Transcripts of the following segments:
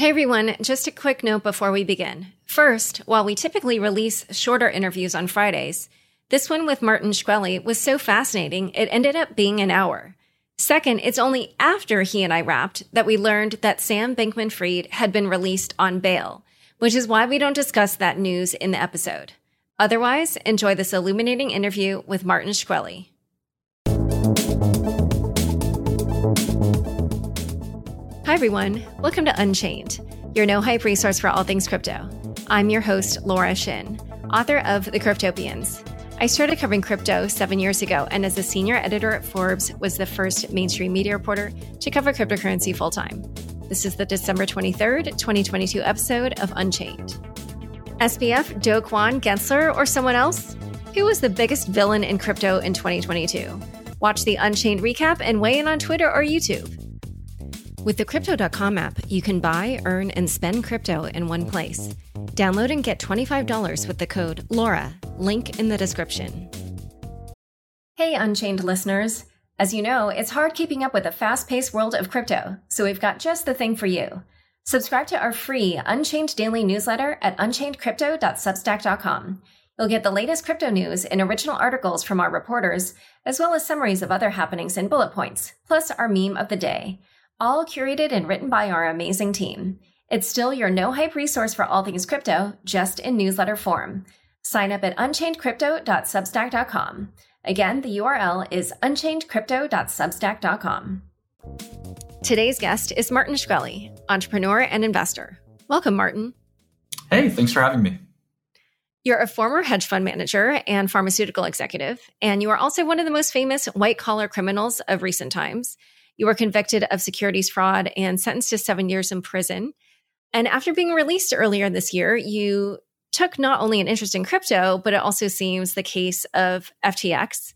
Hey everyone, just a quick note before we begin. First, while we typically release shorter interviews on Fridays, this one with Martin Shkreli was so fascinating it ended up being an hour. Second, it's only after he and I wrapped that we learned that Sam Bankman Fried had been released on bail, which is why we don't discuss that news in the episode. Otherwise, enjoy this illuminating interview with Martin Shkreli. Hi, everyone. Welcome to Unchained, your no hype resource for all things crypto. I'm your host, Laura Shin, author of The Cryptopians. I started covering crypto seven years ago, and as a senior editor at Forbes, was the first mainstream media reporter to cover cryptocurrency full time. This is the December 23rd, 2022 episode of Unchained. SBF, Do Kwon, Gensler, or someone else? Who was the biggest villain in crypto in 2022? Watch the Unchained recap and weigh in on Twitter or YouTube. With the Crypto.com app, you can buy, earn, and spend crypto in one place. Download and get $25 with the code LAURA, link in the description. Hey, Unchained listeners. As you know, it's hard keeping up with the fast paced world of crypto, so we've got just the thing for you. Subscribe to our free Unchained daily newsletter at unchainedcrypto.substack.com. You'll get the latest crypto news and original articles from our reporters, as well as summaries of other happenings and bullet points, plus our meme of the day all curated and written by our amazing team. It's still your no hype resource for all things crypto, just in newsletter form. Sign up at unchainedcrypto.substack.com. Again, the URL is unchainedcrypto.substack.com. Today's guest is Martin Shkreli, entrepreneur and investor. Welcome, Martin. Hey, thanks for having me. You're a former hedge fund manager and pharmaceutical executive, and you are also one of the most famous white collar criminals of recent times. You were convicted of securities fraud and sentenced to seven years in prison. And after being released earlier this year, you took not only an interest in crypto, but it also seems the case of FTX.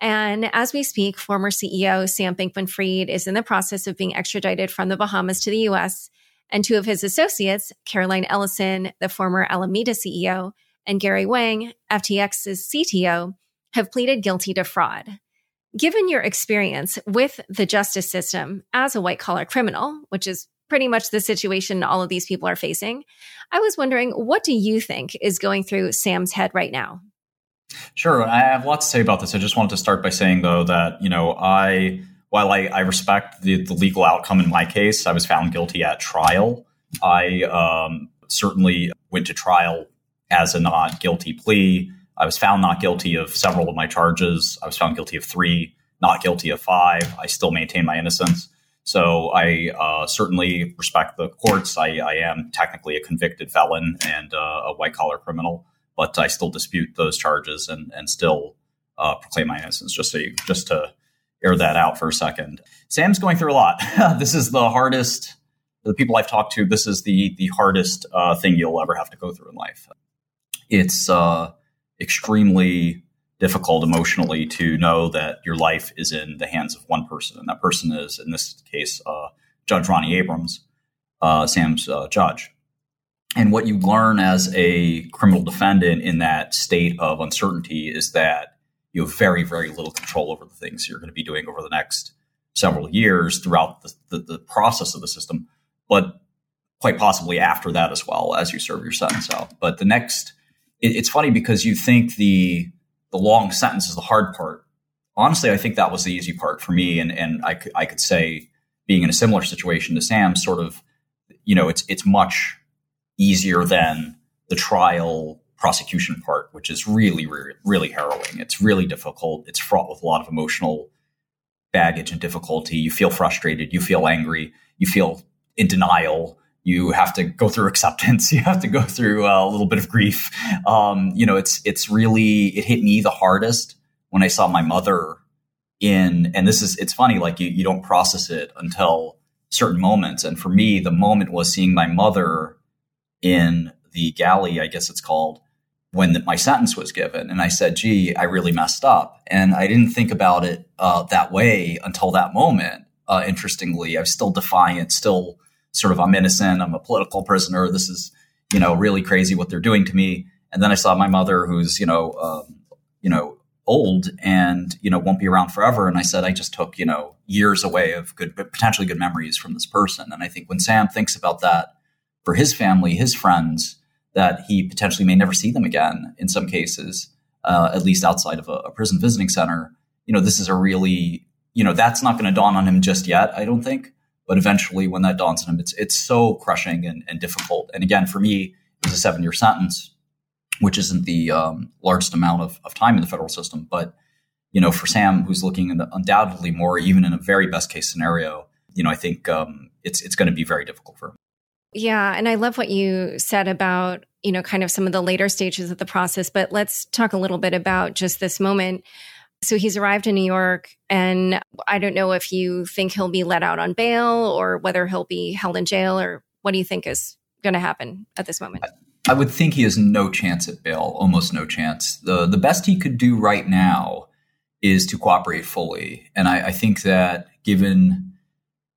And as we speak, former CEO Sam Bankman Fried is in the process of being extradited from the Bahamas to the US. And two of his associates, Caroline Ellison, the former Alameda CEO, and Gary Wang, FTX's CTO, have pleaded guilty to fraud. Given your experience with the justice system as a white collar criminal, which is pretty much the situation all of these people are facing, I was wondering what do you think is going through Sam's head right now? Sure. I have lots to say about this. I just wanted to start by saying, though, that, you know, I, while I, I respect the, the legal outcome in my case, I was found guilty at trial. I um, certainly went to trial as a not guilty plea. I was found not guilty of several of my charges. I was found guilty of three, not guilty of five. I still maintain my innocence. So I uh, certainly respect the courts. I, I, am technically a convicted felon and uh, a white collar criminal, but I still dispute those charges and, and still uh, proclaim my innocence. Just so you, just to air that out for a second. Sam's going through a lot. this is the hardest. The people I've talked to, this is the the hardest uh, thing you'll ever have to go through in life. It's uh, extremely difficult emotionally to know that your life is in the hands of one person, and that person is, in this case, uh, Judge Ronnie Abrams, uh, Sam's uh, judge. And what you learn as a criminal defendant in that state of uncertainty is that you have very, very little control over the things you're going to be doing over the next several years throughout the, the, the process of the system, but quite possibly after that as well as you serve your sentence out. But the next it, it's funny because you think the the long sentence is the hard part. Honestly, I think that was the easy part for me, and and I could I could say being in a similar situation to Sam, sort of, you know, it's it's much easier than the trial prosecution part, which is really, really harrowing. It's really difficult. It's fraught with a lot of emotional baggage and difficulty. You feel frustrated. You feel angry. You feel in denial you have to go through acceptance. You have to go through uh, a little bit of grief. Um, you know it's it's really it hit me the hardest when i saw my mother in and this is it's funny like you, you don't process it until certain moments. And for me the moment was seeing my mother in the galley i guess it's called when the, my sentence was given. And i said gee i really messed up. And i didn't think about it uh, that way until that moment. Uh, interestingly i was still defiant still sort of I'm innocent, I'm a political prisoner. This is you know really crazy what they're doing to me. And then I saw my mother, who's you know um, you know old and you know won't be around forever. And I said I just took you know years away of good, potentially good memories from this person. And I think when Sam thinks about that for his family, his friends, that he potentially may never see them again in some cases, uh, at least outside of a, a prison visiting center. You know, this is a really, you know, that's not going to dawn on him just yet, I don't think. But eventually, when that dawns on him, it's it's so crushing and, and difficult. And again, for me, it was a seven year sentence, which isn't the um, largest amount of, of time in the federal system. But you know, for Sam, who's looking undoubtedly more, even in a very best case scenario, you know, I think um, it's it's going to be very difficult for him. Yeah, and I love what you said about you know kind of some of the later stages of the process. But let's talk a little bit about just this moment. So he's arrived in New York, and I don't know if you think he'll be let out on bail or whether he'll be held in jail, or what do you think is going to happen at this moment? I would think he has no chance at bail, almost no chance. the The best he could do right now is to cooperate fully, and I, I think that given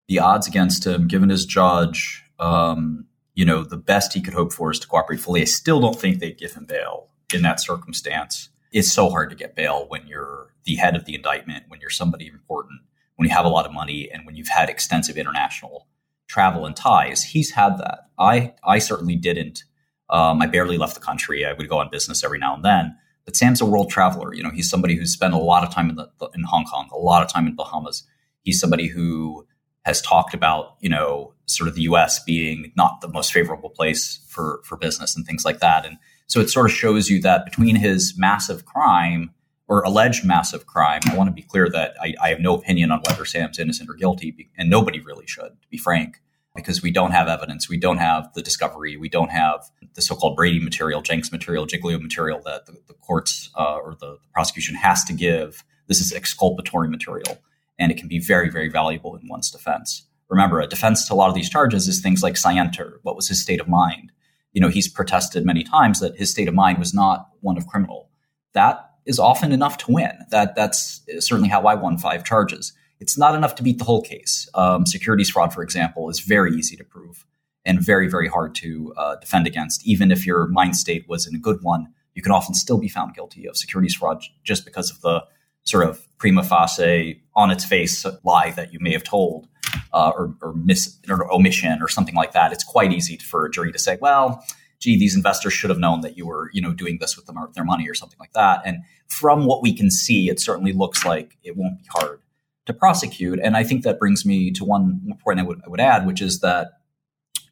the odds against him, given his judge, um, you know, the best he could hope for is to cooperate fully. I still don't think they'd give him bail in that circumstance. It's so hard to get bail when you're the head of the indictment, when you're somebody important, when you have a lot of money, and when you've had extensive international travel and ties. He's had that. I I certainly didn't. Um, I barely left the country. I would go on business every now and then. But Sam's a world traveler. You know, he's somebody who's spent a lot of time in the in Hong Kong, a lot of time in Bahamas. He's somebody who has talked about, you know, sort of the US being not the most favorable place for, for business and things like that. And so it sort of shows you that between his massive crime or alleged massive crime, I want to be clear that I, I have no opinion on whether Sam's innocent or guilty, and nobody really should, to be frank, because we don't have evidence. We don't have the discovery. We don't have the so called Brady material, Jencks material, Giglio material that the, the courts uh, or the, the prosecution has to give. This is exculpatory material and it can be very, very valuable in one's defense. Remember, a defense to a lot of these charges is things like scienter. What was his state of mind? You know, he's protested many times that his state of mind was not one of criminal. That is often enough to win. That that's certainly how I won five charges. It's not enough to beat the whole case. Um, securities fraud, for example, is very easy to prove and very, very hard to uh, defend against. Even if your mind state was in a good one, you can often still be found guilty of securities fraud just because of the sort of prima facie on its face lie that you may have told uh, or, or, miss or omission or something like that. It's quite easy for a jury to say, well, gee, these investors should have known that you were, you know, doing this with them, their money or something like that. And from what we can see, it certainly looks like it won't be hard to prosecute. And I think that brings me to one point I would, I would add, which is that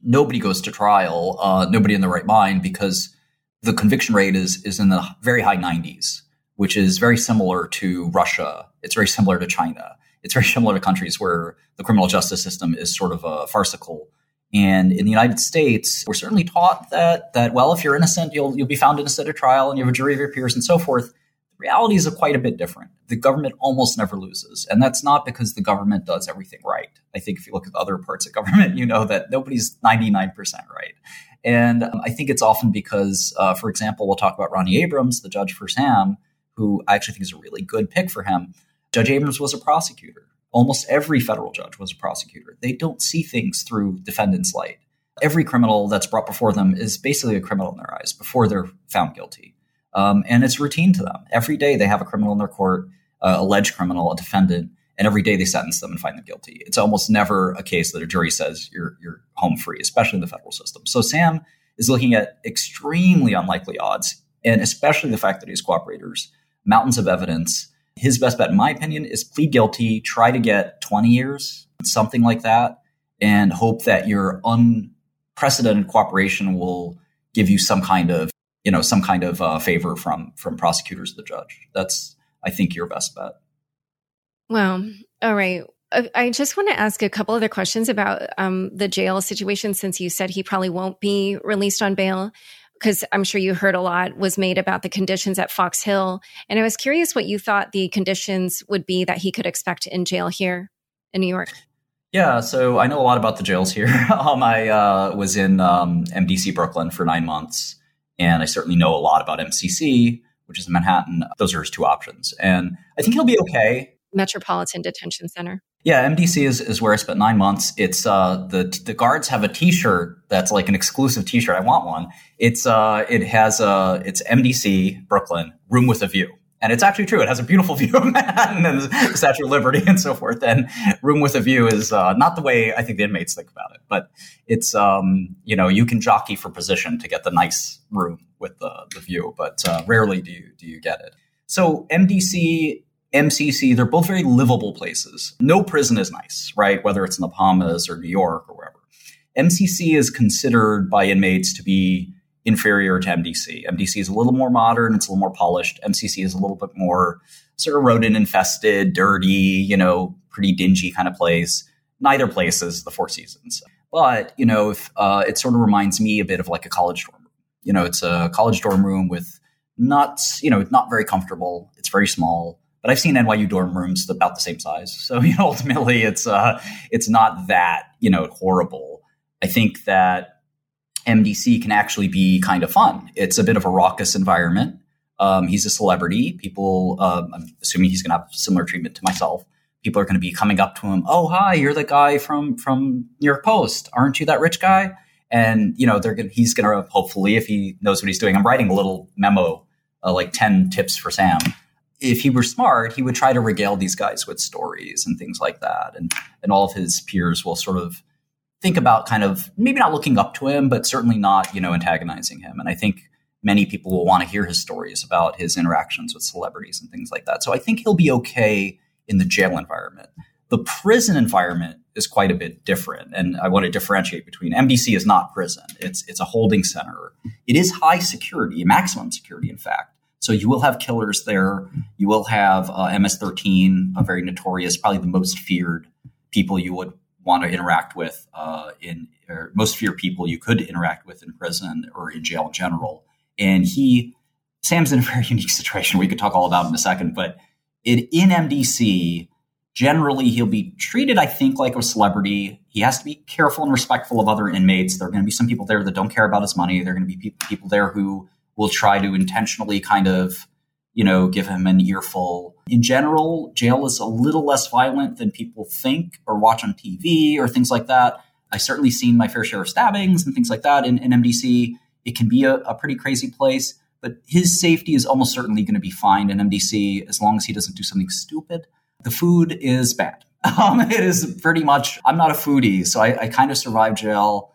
nobody goes to trial, uh, nobody in the right mind, because the conviction rate is is in the very high 90s which is very similar to Russia. It's very similar to China. It's very similar to countries where the criminal justice system is sort of a farcical. And in the United States, we're certainly taught that that well, if you're innocent, you'll you'll be found innocent at trial, and you have a jury of your peers and so forth. The reality is quite a bit different. The government almost never loses, and that's not because the government does everything right. I think if you look at other parts of government, you know that nobody's ninety nine percent right. And um, I think it's often because, uh, for example, we'll talk about Ronnie Abrams, the judge for Sam who I actually think is a really good pick for him. Judge Abrams was a prosecutor. Almost every federal judge was a prosecutor. They don't see things through defendant's light. Every criminal that's brought before them is basically a criminal in their eyes before they're found guilty. Um, and it's routine to them. Every day they have a criminal in their court, uh, alleged criminal, a defendant, and every day they sentence them and find them guilty. It's almost never a case that a jury says you're you're home free, especially in the federal system. So Sam is looking at extremely unlikely odds, and especially the fact that he's cooperators mountains of evidence. His best bet, in my opinion, is plead guilty, try to get 20 years, something like that, and hope that your unprecedented cooperation will give you some kind of, you know, some kind of uh, favor from from prosecutors, the judge. That's, I think, your best bet. Well, all right. I just want to ask a couple other questions about um, the jail situation since you said he probably won't be released on bail because I'm sure you heard a lot was made about the conditions at Fox Hill. And I was curious what you thought the conditions would be that he could expect in jail here in New York. Yeah, so I know a lot about the jails here. um, I uh, was in um, MDC Brooklyn for nine months, and I certainly know a lot about MCC, which is in Manhattan. Those are his two options. And I think he'll be okay. Metropolitan Detention Center. Yeah, MDC is, is where I spent nine months. It's uh, the the guards have a T-shirt that's like an exclusive T-shirt. I want one. It's uh, it has a uh, it's MDC Brooklyn room with a view, And it's actually true. It has a beautiful view of Manhattan and the Statue of Liberty and so forth. And room with a view is uh, not the way I think the inmates think about it, but it's um, you know you can jockey for position to get the nice room with the, the view, but uh, rarely do you do you get it. So MDC, MCC, they're both very livable places. No prison is nice, right? Whether it's in the Bahamas or New York or wherever. MCC is considered by inmates to be inferior to MDC. MDC is a little more modern, it's a little more polished. MCC is a little bit more sort of rodent infested, dirty, you know, pretty dingy kind of place. Neither place is the Four Seasons. But, you know, if, uh, it sort of reminds me a bit of like a college dorm room. You know, it's a college dorm room with not, you know, not very comfortable. It's very small. But I've seen NYU dorm rooms about the same size. So, you know, ultimately it's, uh, it's not that, you know, horrible. I think that MDC can actually be kind of fun. It's a bit of a raucous environment. Um, he's a celebrity. People, um, I'm assuming he's going to have similar treatment to myself. People are going to be coming up to him. Oh, hi, you're the guy from from New York Post. Aren't you that rich guy? And you know, they're going. He's going to hopefully, if he knows what he's doing. I'm writing a little memo, uh, like ten tips for Sam. If he were smart, he would try to regale these guys with stories and things like that, and and all of his peers will sort of think about kind of maybe not looking up to him, but certainly not, you know, antagonizing him. And I think many people will want to hear his stories about his interactions with celebrities and things like that. So I think he'll be okay in the jail environment. The prison environment is quite a bit different. And I want to differentiate between MDC is not prison. It's it's a holding center. It is high security, maximum security, in fact. So you will have killers there. You will have uh, MS-13, a very notorious, probably the most feared people you would want to interact with uh, in or most fear people you could interact with in prison or in jail in general. And he, Sam's in a very unique situation. We could talk all about in a second, but it, in MDC, generally he'll be treated, I think, like a celebrity. He has to be careful and respectful of other inmates. There are going to be some people there that don't care about his money. There are going to be people there who will try to intentionally kind of you know, give him an earful. In general, jail is a little less violent than people think or watch on TV or things like that. I certainly seen my fair share of stabbings and things like that in, in MDC. It can be a, a pretty crazy place, but his safety is almost certainly going to be fine in MDC as long as he doesn't do something stupid. The food is bad. Um, it is pretty much. I'm not a foodie, so I, I kind of survived jail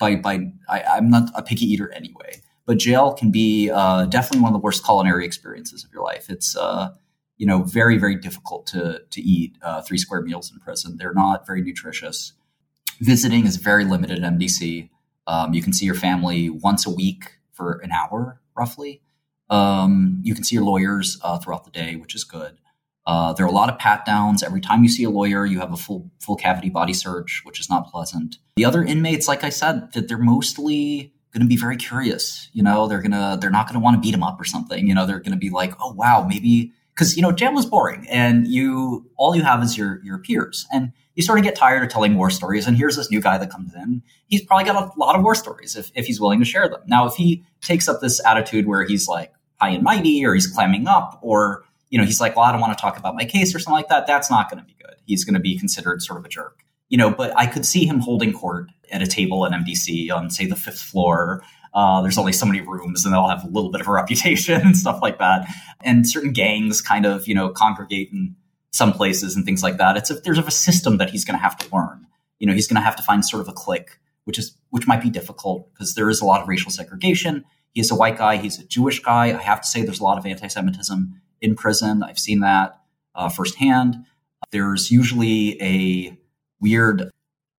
by by. I, I'm not a picky eater anyway but jail can be uh, definitely one of the worst culinary experiences of your life. It's uh, you know very very difficult to to eat uh, three square meals in prison. They're not very nutritious. Visiting is very limited at MDC. Um, you can see your family once a week for an hour roughly. Um, you can see your lawyers uh, throughout the day, which is good. Uh, there are a lot of pat downs. Every time you see a lawyer, you have a full full cavity body search, which is not pleasant. The other inmates, like I said, that they're mostly going to be very curious. You know, they're gonna they're not going to want to beat him up or something. You know, they're going to be like, oh wow, maybe because you know jam was boring, and you all you have is your your peers, and you sort of get tired of telling war stories. And here's this new guy that comes in. He's probably got a lot of war stories if if he's willing to share them. Now, if he takes up this attitude where he's like high and mighty, or he's clamming up, or you know, he's like, well, I don't want to talk about my case or something like that. That's not going to be good. He's going to be considered sort of a jerk you know, but I could see him holding court at a table at MDC on, say, the fifth floor. Uh, there's only so many rooms, and they'll have a little bit of a reputation and stuff like that. And certain gangs kind of, you know, congregate in some places and things like that. It's a, there's a system that he's going to have to learn. You know, he's going to have to find sort of a clique, which is which might be difficult because there is a lot of racial segregation. He's a white guy. He's a Jewish guy. I have to say, there's a lot of anti-Semitism in prison. I've seen that uh, firsthand. There's usually a weird,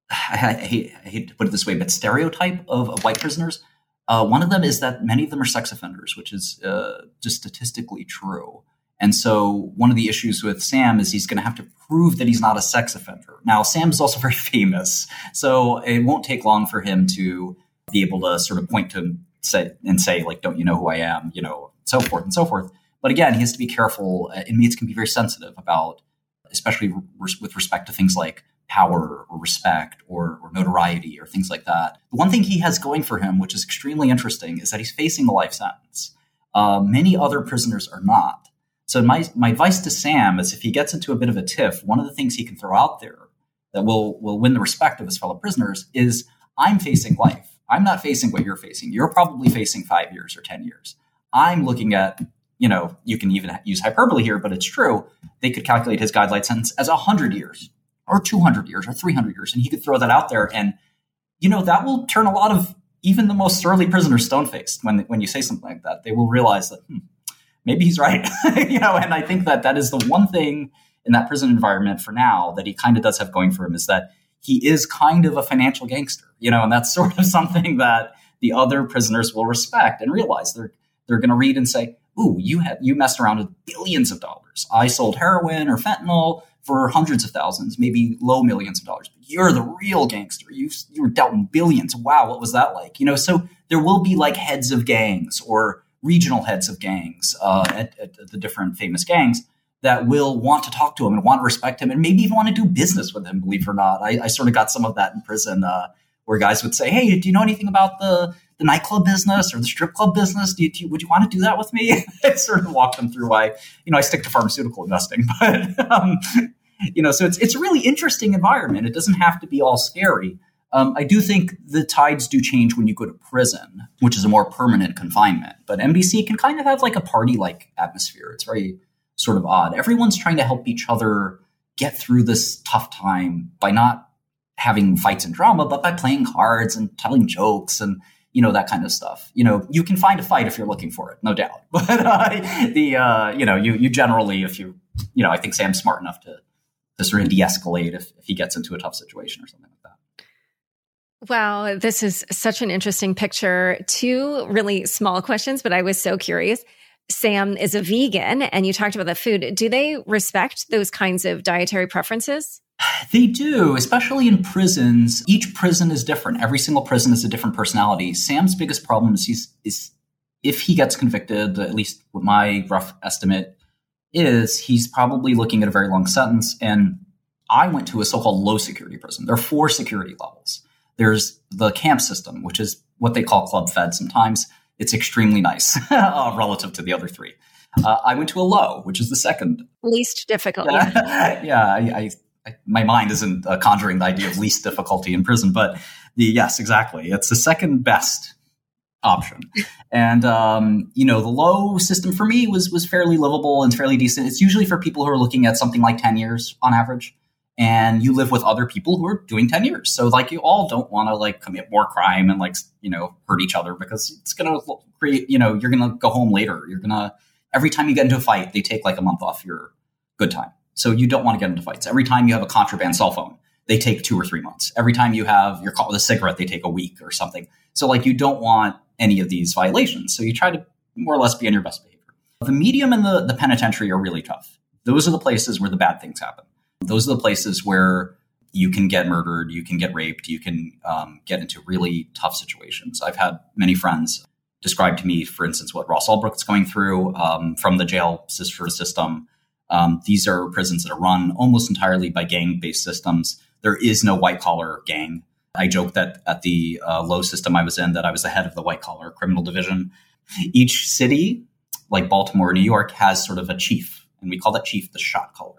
I hate, I hate, to put it this way, but stereotype of, of white prisoners. Uh, one of them is that many of them are sex offenders, which is uh, just statistically true. And so one of the issues with Sam is he's going to have to prove that he's not a sex offender. Now, Sam is also very famous, so it won't take long for him to be able to sort of point to say and say like, "Don't you know who I am?" You know, so forth and so forth. But again, he has to be careful. Inmates can be very sensitive about, especially with respect to things like power or respect or, or, notoriety or things like that. The one thing he has going for him, which is extremely interesting, is that he's facing a life sentence. Uh, many other prisoners are not. So my my advice to Sam is if he gets into a bit of a tiff, one of the things he can throw out there that will will win the respect of his fellow prisoners is I'm facing life. I'm not facing what you're facing. You're probably facing five years or ten years. I'm looking at you know, you can even use hyperbole here, but it's true. They could calculate his guideline sentence as 100 years or 200 years or 300 years. And he could throw that out there. And, you know, that will turn a lot of even the most surly prisoners stone faced when, when you say something like that. They will realize that, hmm, maybe he's right. you know, and I think that that is the one thing in that prison environment for now that he kind of does have going for him is that he is kind of a financial gangster, you know, and that's sort of something that the other prisoners will respect and realize they're they're going to read and say, "Ooh, you had you messed around with billions of dollars. I sold heroin or fentanyl for hundreds of thousands, maybe low millions of dollars. But you're the real gangster. You you were dealt in billions. Wow, what was that like? You know, so there will be like heads of gangs or regional heads of gangs uh, at, at the different famous gangs that will want to talk to him and want to respect him and maybe even want to do business with him, believe it or not. I, I sort of got some of that in prison uh, where guys would say, Hey, do you know anything about the, the nightclub business or the strip club business? Do you, do you, would you want to do that with me? I sort of walk them through why, you know, I stick to pharmaceutical investing, but, um, you know, so it's, it's a really interesting environment. It doesn't have to be all scary. Um, I do think the tides do change when you go to prison, which is a more permanent confinement. But MDC can kind of have like a party like atmosphere. It's very sort of odd. Everyone's trying to help each other get through this tough time by not having fights and drama, but by playing cards and telling jokes and you know that kind of stuff. You know, you can find a fight if you're looking for it, no doubt. But uh, the uh, you know you you generally if you you know I think Sam's smart enough to to sort of de-escalate if, if he gets into a tough situation or something like that. Wow, this is such an interesting picture. Two really small questions, but I was so curious. Sam is a vegan and you talked about the food. Do they respect those kinds of dietary preferences? They do, especially in prisons. Each prison is different. Every single prison is a different personality. Sam's biggest problem is he's is if he gets convicted, at least what my rough estimate is, he's probably looking at a very long sentence. And I went to a so-called low security prison. There are four security levels. There's the camp system, which is what they call club fed sometimes it's extremely nice uh, relative to the other three. Uh, I went to a low, which is the second least difficult. Yeah, yeah I, I, I, my mind isn't uh, conjuring the idea of least difficulty in prison, but the yes, exactly. It's the second best option. and um, you know, the low system for me was was fairly livable and fairly decent. It's usually for people who are looking at something like ten years on average and you live with other people who are doing 10 years. So like you all don't want to like commit more crime and like, you know, hurt each other because it's going to create, you know, you're going to go home later. You're going to, every time you get into a fight, they take like a month off your good time. So you don't want to get into fights. Every time you have a contraband cell phone, they take two or three months. Every time you have your caught with a cigarette, they take a week or something. So like you don't want any of these violations. So you try to more or less be on your best behavior. The medium and the, the penitentiary are really tough. Those are the places where the bad things happen. Those are the places where you can get murdered, you can get raped, you can um, get into really tough situations. I've had many friends describe to me, for instance, what Ross is going through um, from the jail system. Um, these are prisons that are run almost entirely by gang based systems. There is no white collar gang. I joke that at the uh, low system I was in, that I was the head of the white collar criminal division. Each city, like Baltimore, New York, has sort of a chief, and we call that chief the shot caller.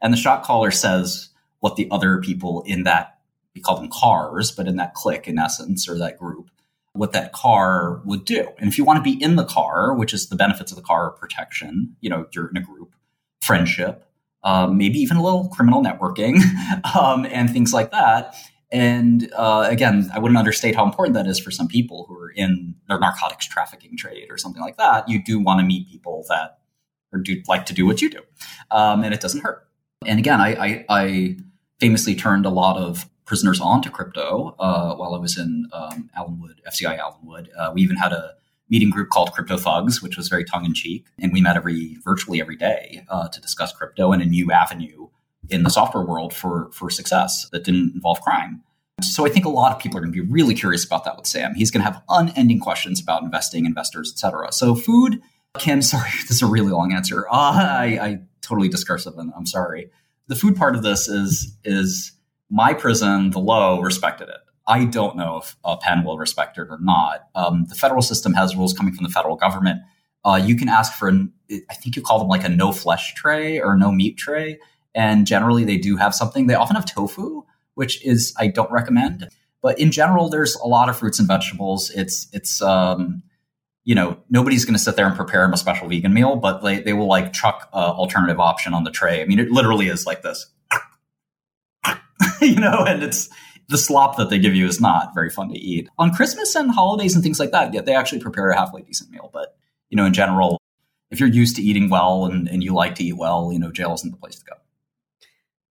And the shot caller says what the other people in that, we call them cars, but in that clique, in essence, or that group, what that car would do. And if you want to be in the car, which is the benefits of the car protection, you know, you're in a group, friendship, um, maybe even a little criminal networking, um, and things like that. And uh, again, I wouldn't understate how important that is for some people who are in their narcotics trafficking trade or something like that. You do want to meet people that do like to do what you do, um, and it doesn't hurt. And again, I, I, I famously turned a lot of prisoners onto crypto uh, while I was in um, Allenwood, FCI Allenwood. Uh, we even had a meeting group called Crypto Thugs, which was very tongue in cheek, and we met every virtually every day uh, to discuss crypto and a new avenue in the software world for for success that didn't involve crime. So I think a lot of people are going to be really curious about that with Sam. He's going to have unending questions about investing, investors, etc. So food Kim. sorry, this is a really long answer. Uh, I, I totally discursive, and I'm sorry. The food part of this is is my prison, the low, respected it. I don't know if a Penn will respect it or not. Um, the federal system has rules coming from the federal government. Uh, you can ask for, an, I think you call them like a no flesh tray or no meat tray, and generally they do have something. They often have tofu, which is I don't recommend. But in general, there's a lot of fruits and vegetables. It's it's um, you know, nobody's going to sit there and prepare him a special vegan meal, but they, they will like chuck a alternative option on the tray. I mean, it literally is like this, you know, and it's the slop that they give you is not very fun to eat. On Christmas and holidays and things like that, yeah, they actually prepare a halfway decent meal. But, you know, in general, if you're used to eating well and, and you like to eat well, you know, jail isn't the place to go.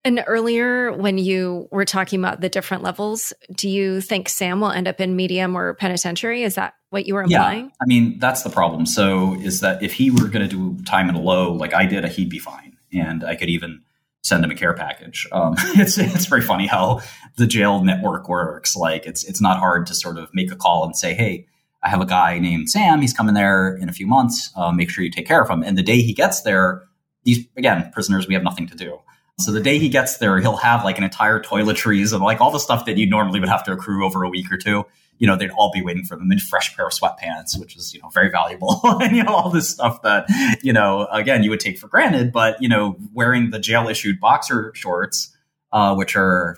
And earlier, when you were talking about the different levels, do you think Sam will end up in medium or penitentiary? Is that what you were implying? Yeah, I mean, that's the problem. So, is that if he were going to do time in a low, like I did, he'd be fine. And I could even send him a care package. Um, it's it's very funny how the jail network works. Like it's it's not hard to sort of make a call and say, hey, I have a guy named Sam. He's coming there in a few months. Uh, make sure you take care of him. And the day he gets there, these again prisoners, we have nothing to do. So the day he gets there, he'll have like an entire toiletries and like all the stuff that you normally would have to accrue over a week or two. You know, they'd all be waiting for them in fresh pair of sweatpants, which is, you know, very valuable. and, you know, all this stuff that, you know, again, you would take for granted, but, you know, wearing the jail issued boxer shorts, uh, which are,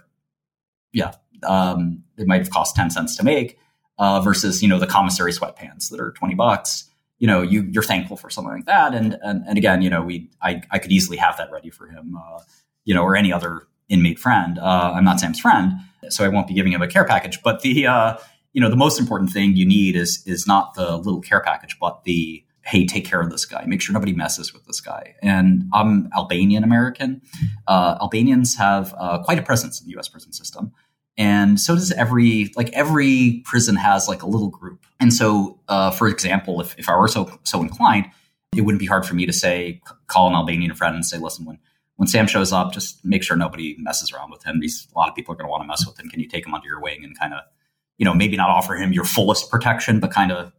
yeah, um, they might have cost 10 cents to make, uh, versus, you know, the commissary sweatpants that are 20 bucks you know, you you're thankful for something like that. And and, and again, you know, we I, I could easily have that ready for him. Uh, you know, or any other inmate friend. Uh, I'm not Sam's friend, so I won't be giving him a care package. But the uh, you know the most important thing you need is is not the little care package, but the hey, take care of this guy. Make sure nobody messes with this guy. And I'm Albanian American. Uh, Albanians have uh, quite a presence in the U.S. prison system. And so does every like every prison has like a little group. And so, uh, for example, if, if I were so so inclined, it wouldn't be hard for me to say call an Albanian friend and say, listen, when when Sam shows up, just make sure nobody messes around with him. These a lot of people are going to want to mess with him. Can you take him under your wing and kind of, you know, maybe not offer him your fullest protection, but kind of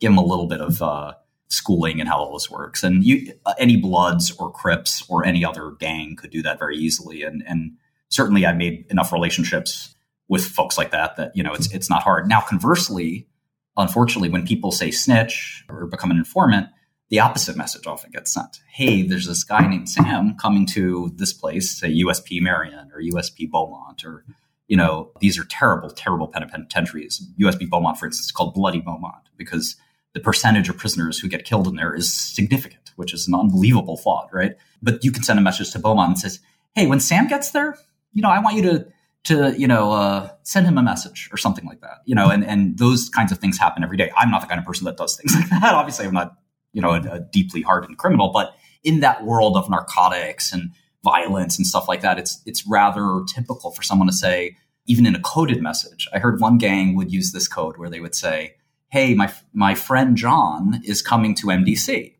give him a little bit of uh, schooling and how all this works. And you, uh, any Bloods or Crips or any other gang could do that very easily. And and certainly, I made enough relationships with folks like that that you know it's it's not hard. Now, conversely, unfortunately, when people say snitch or become an informant the opposite message often gets sent. Hey, there's this guy named Sam coming to this place, say USP Marion or USP Beaumont, or, you know, these are terrible, terrible penitentiaries. USP Beaumont, for instance, is called Bloody Beaumont because the percentage of prisoners who get killed in there is significant, which is an unbelievable thought, right? But you can send a message to Beaumont and says, hey, when Sam gets there, you know, I want you to to you know uh, send him a message or something like that you know and and those kinds of things happen every day i'm not the kind of person that does things like that obviously i'm not you know, a, a deeply hardened criminal. But in that world of narcotics and violence and stuff like that, it's it's rather typical for someone to say, even in a coded message. I heard one gang would use this code where they would say, "Hey, my my friend John is coming to MDC.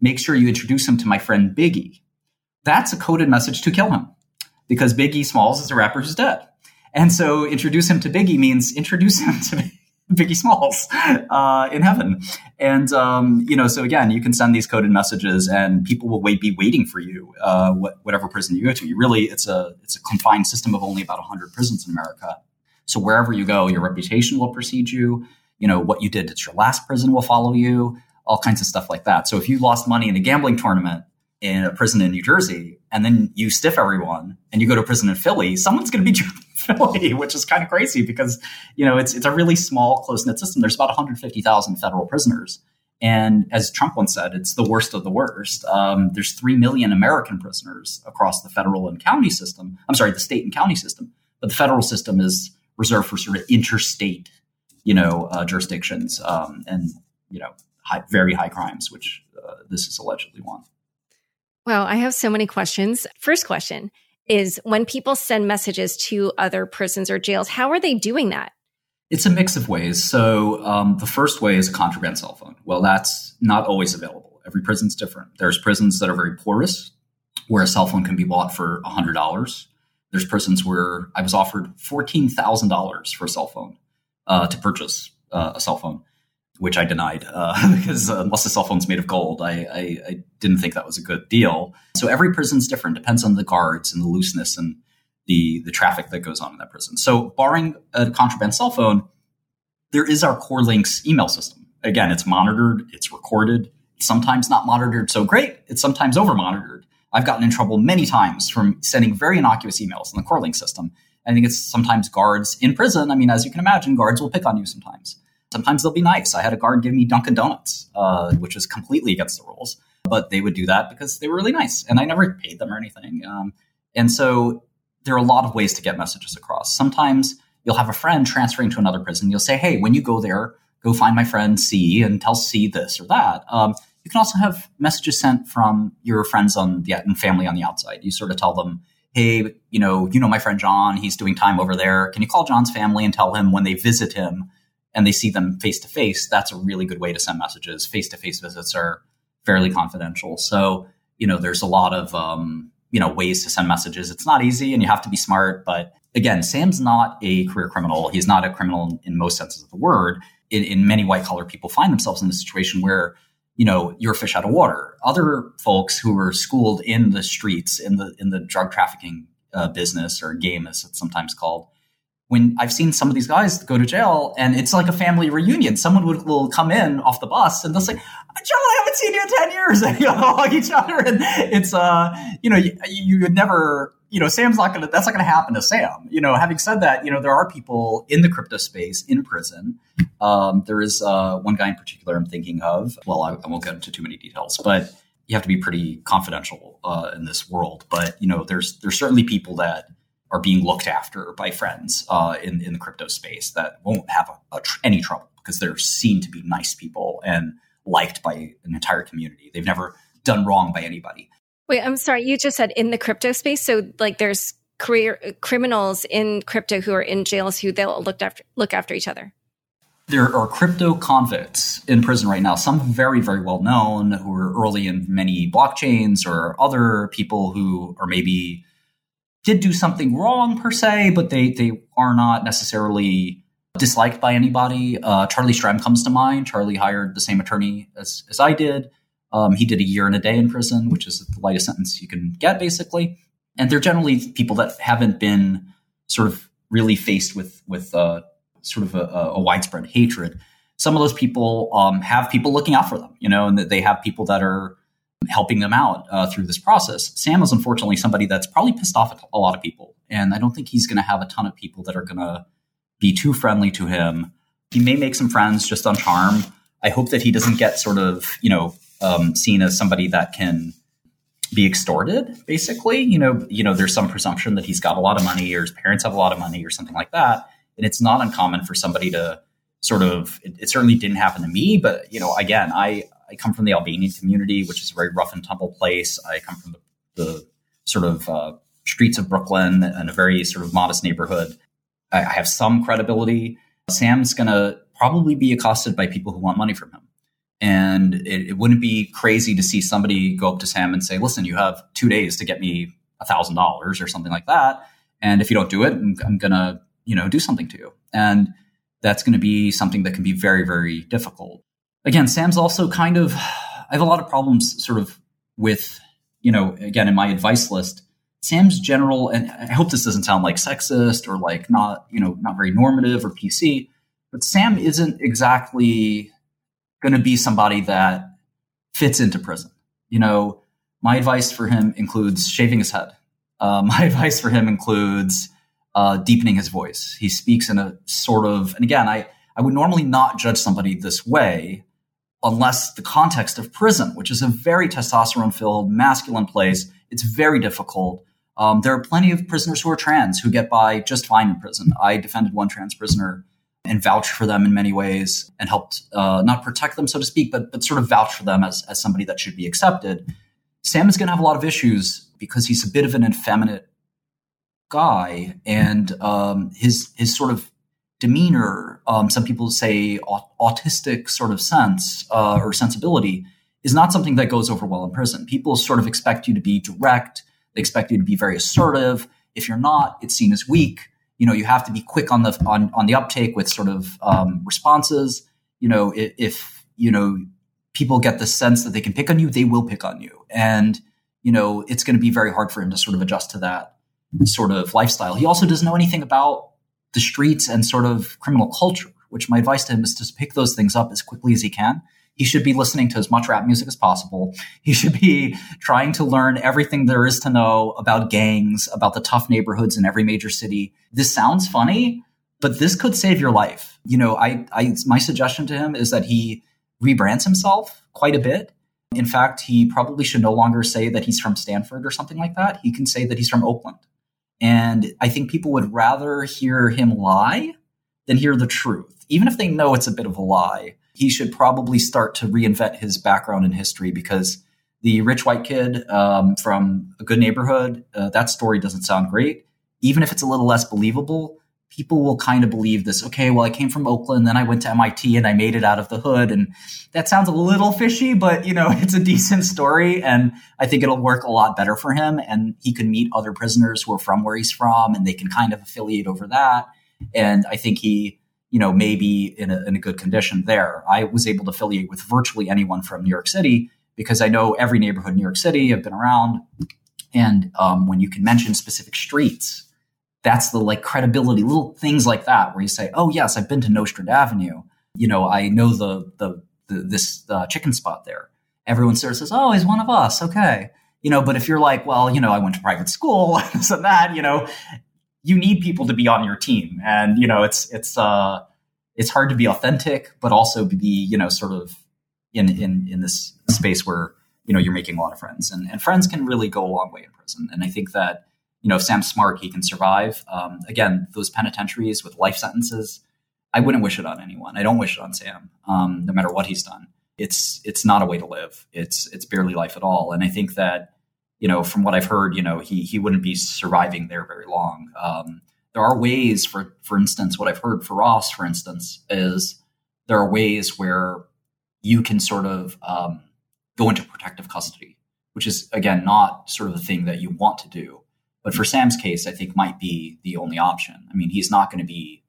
Make sure you introduce him to my friend Biggie." That's a coded message to kill him because Biggie Smalls is a rapper who's dead. And so introduce him to Biggie means introduce him to Biggie Smalls uh, in heaven. And, um, you know, so again, you can send these coded messages and people will wait, be waiting for you, uh, wh- whatever prison you go to. You really, it's a, it's a confined system of only about 100 prisons in America. So wherever you go, your reputation will precede you. You know, what you did at your last prison will follow you, all kinds of stuff like that. So if you lost money in a gambling tournament in a prison in New Jersey and then you stiff everyone and you go to prison in Philly, someone's going to be Which is kind of crazy because you know it's it's a really small, close knit system. There's about 150,000 federal prisoners, and as Trump once said, it's the worst of the worst. Um, there's three million American prisoners across the federal and county system. I'm sorry, the state and county system, but the federal system is reserved for sort of interstate, you know, uh, jurisdictions um, and you know high, very high crimes, which uh, this is allegedly one. Well, I have so many questions. First question is when people send messages to other prisons or jails, how are they doing that? It's a mix of ways. So um, the first way is a contraband cell phone. Well, that's not always available. Every prison's different. There's prisons that are very porous, where a cell phone can be bought for $100. There's prisons where I was offered $14,000 for a cell phone uh, to purchase uh, a cell phone which I denied uh, because uh, unless the cell phone's made of gold, I, I, I, didn't think that was a good deal. So every prison's different, depends on the guards and the looseness and the the traffic that goes on in that prison. So barring a contraband cell phone, there is our CorrLinks email system. Again, it's monitored, it's recorded. It's sometimes not monitored so great. It's sometimes over monitored. I've gotten in trouble many times from sending very innocuous emails in the CorrLink system. I think it's sometimes guards in prison. I mean, as you can imagine, guards will pick on you sometimes sometimes they'll be nice. I had a guard give me Dunkin' Donuts, uh, which was completely against the rules, but they would do that because they were really nice, and I never paid them or anything. Um, and so there are a lot of ways to get messages across. Sometimes you'll have a friend transferring to another prison. You'll say, "Hey, when you go there, go find my friend C and tell C this or that." Um, you can also have messages sent from your friends on the and family on the outside. You sort of tell them, "Hey, you know, you know my friend John. He's doing time over there. Can you call John's family and tell him when they visit him?" And they see them face to face, that's a really good way to send messages. Face to face visits are fairly confidential. So, you know, there's a lot of, um, you know, ways to send messages. It's not easy and you have to be smart. But again, Sam's not a career criminal. He's not a criminal in most senses of the word. In, in many white collar people find themselves in a situation where, you know, you're a fish out of water. Other folks who were schooled in the streets, in the, in the drug trafficking uh, business or game, as it's sometimes called, when I've seen some of these guys go to jail and it's like a family reunion. Someone would, will come in off the bus and they'll say, John, I haven't seen you in 10 years. And you know, hug each other. And it's, uh, you know, you, you would never, you know, Sam's not going to, that's not going to happen to Sam. You know, having said that, you know, there are people in the crypto space in prison. Um, there is, uh, one guy in particular I'm thinking of. Well, I, I won't get into too many details, but you have to be pretty confidential, uh, in this world. But, you know, there's, there's certainly people that, are being looked after by friends uh, in in the crypto space that won't have a, a tr- any trouble because they're seen to be nice people and liked by an entire community. They've never done wrong by anybody. Wait, I'm sorry. You just said in the crypto space, so like there's career criminals in crypto who are in jails who they'll look after look after each other. There are crypto convicts in prison right now, some very, very well known who are early in many blockchains or other people who are maybe did do something wrong per se, but they they are not necessarily disliked by anybody. Uh, Charlie Shrem comes to mind. Charlie hired the same attorney as, as I did. Um, he did a year and a day in prison, which is the lightest sentence you can get, basically. And they're generally people that haven't been sort of really faced with with uh, sort of a, a, widespread hatred. Some of those people um, have people looking out for them, you know, and that they have people that are helping them out uh, through this process. Sam is unfortunately somebody that's probably pissed off at a lot of people, and I don't think he's going to have a ton of people that are going to be too friendly to him. He may make some friends just on charm. I hope that he doesn't get sort of you know um, seen as somebody that can be extorted. Basically, you know, you know, there's some presumption that he's got a lot of money, or his parents have a lot of money, or something like that. And it's not uncommon for somebody to sort of. It, it certainly didn't happen to me, but you know, again, I I come from the Albanian community, which is a very rough and tumble place. I come from the, the sort of uh, streets of Brooklyn and a very sort of modest neighborhood. I, I have some credibility. Sam's going to probably be accosted by people who want money from him. And it, it, wouldn't be crazy to see somebody go up to Sam and say, listen, you have two days to get me $1,000 or something like that. And if you don't do it, I'm, I'm going to, you know, do something to you. And that's going to be something that can be very, very difficult again, Sam's also kind of, I have a lot of problems sort of with, you know, again, in my advice list, Sam's general, and I hope this doesn't sound like sexist or like not, you know, not very normative or PC, but Sam isn't exactly going to be somebody that fits into prison. You know, my advice for him includes shaving his head. Uh, my advice for him includes uh, deepening his voice. He speaks in a sort of, and again, I, I would normally not judge somebody this way unless the context of prison, which is a very testosterone filled, masculine place, it's very difficult. Um, there are plenty of prisoners who are trans who get by just fine in prison. I defended one trans prisoner and vouched for them in many ways and helped uh, not protect them, so to speak, but, but sort of vouch for them as, as somebody that should be accepted. Sam is going to have a lot of issues because he's a bit of an effeminate guy and um, his his sort of demeanor, um, some people say autistic sort of sense uh, or sensibility, is not something that goes over well in prison. People sort of expect you to be direct. They expect you to be very assertive. If you're not, it's seen as weak. You know, you have to be quick on the on, on the uptake with sort of um, responses. You know, if, if you know people get the sense that they can pick on you, they will pick on you, and you know it's going to be very hard for him to sort of adjust to that sort of lifestyle. He also doesn't know anything about the streets and sort of criminal culture, which my advice to him is to pick those things up as quickly as he can. He should be listening to as much rap music as possible. He should be trying to learn everything there is to know about gangs, about the tough neighborhoods in every major city. This sounds funny, but this could save your life. You know, I, I my suggestion to him is that he rebrands himself quite a bit. In fact, he probably should no longer say that he's from Stanford or something like that. He can say that he's from Oakland. And I think people would rather hear him lie than hear the truth. Even if they know it's a bit of a lie, he should probably start to reinvent his background in history because the rich white kid um, from a good neighborhood, uh, that story doesn't sound great. Even if it's a little less believable, people will kind of believe this. Okay, well, I came from Oakland, then I went to MIT and I made it out of the hood. And that sounds a little fishy, but you know, it's a decent story. And I think it'll work a lot better for him. And he can meet other prisoners who are from where he's from and they can kind of affiliate over that. And I think he, you know, may be in a, in a good condition there. I was able to affiliate with virtually anyone from New York City because I know every neighborhood in New York City. I've been around. And um, when you can mention specific streets, that's the like credibility, little things like that, where you say, "Oh yes, I've been to Nostrand Avenue. You know, I know the the, the this uh, chicken spot there." Everyone sort of says, "Oh, he's one of us." Okay, you know. But if you're like, "Well, you know, I went to private school," this and that, you know, you need people to be on your team, and you know, it's it's uh, it's hard to be authentic, but also be you know, sort of in in in this space where you know you're making a lot of friends, and and friends can really go a long way in prison. And I think that you know, if Sam's smart, he can survive. Um, again, those penitentiaries with life sentences, I wouldn't wish it on anyone. I don't wish it on Sam, um, no matter what he's done. It's it's not a way to live. It's it's barely life at all. And I think that you know, from what I've heard, you know, he he wouldn't be surviving there very long. Um, there are ways, for for instance, what I've heard for Ross, for instance, is there are ways where you can sort of um, go into protective custody, which is again not sort of the thing that you want to do but for Sam's case, I think might be the only option. I mean, he's not going to be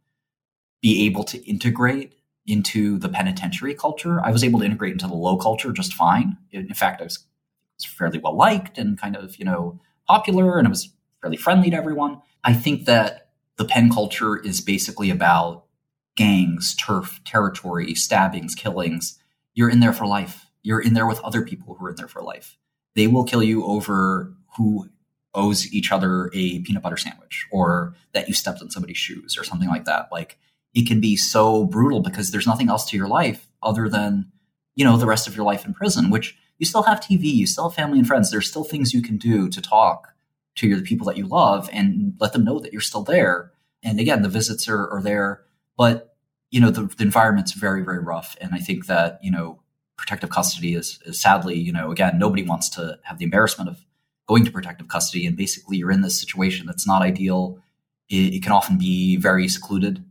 be able to integrate into the penitentiary culture. I was able to integrate into the low culture just fine. In fact, I was, fairly well liked and kind of you know popular, and I was fairly friendly to everyone. I think that the pen culture is basically about gangs, turf, territory, stabbings, killings. You're in there for life. You're in there with other people who are in there for life. They will kill you over who owes each other a peanut butter sandwich or that you stepped on somebody's shoes or something like that. Like it can be so brutal because there's nothing else to your life other than, you know, the rest of your life in prison, which you still have TV, you still have family and friends. There's still things you can do to talk to your, the people that you love and let them know that you're still there. And again, the visits are, are there, but you know, the, the environment's very, very rough. And I think that, you know, protective custody is, is sadly, you know, again, nobody wants to have the embarrassment of going to protective custody and basically you're in this situation that's not ideal. It, it, can often be very secluded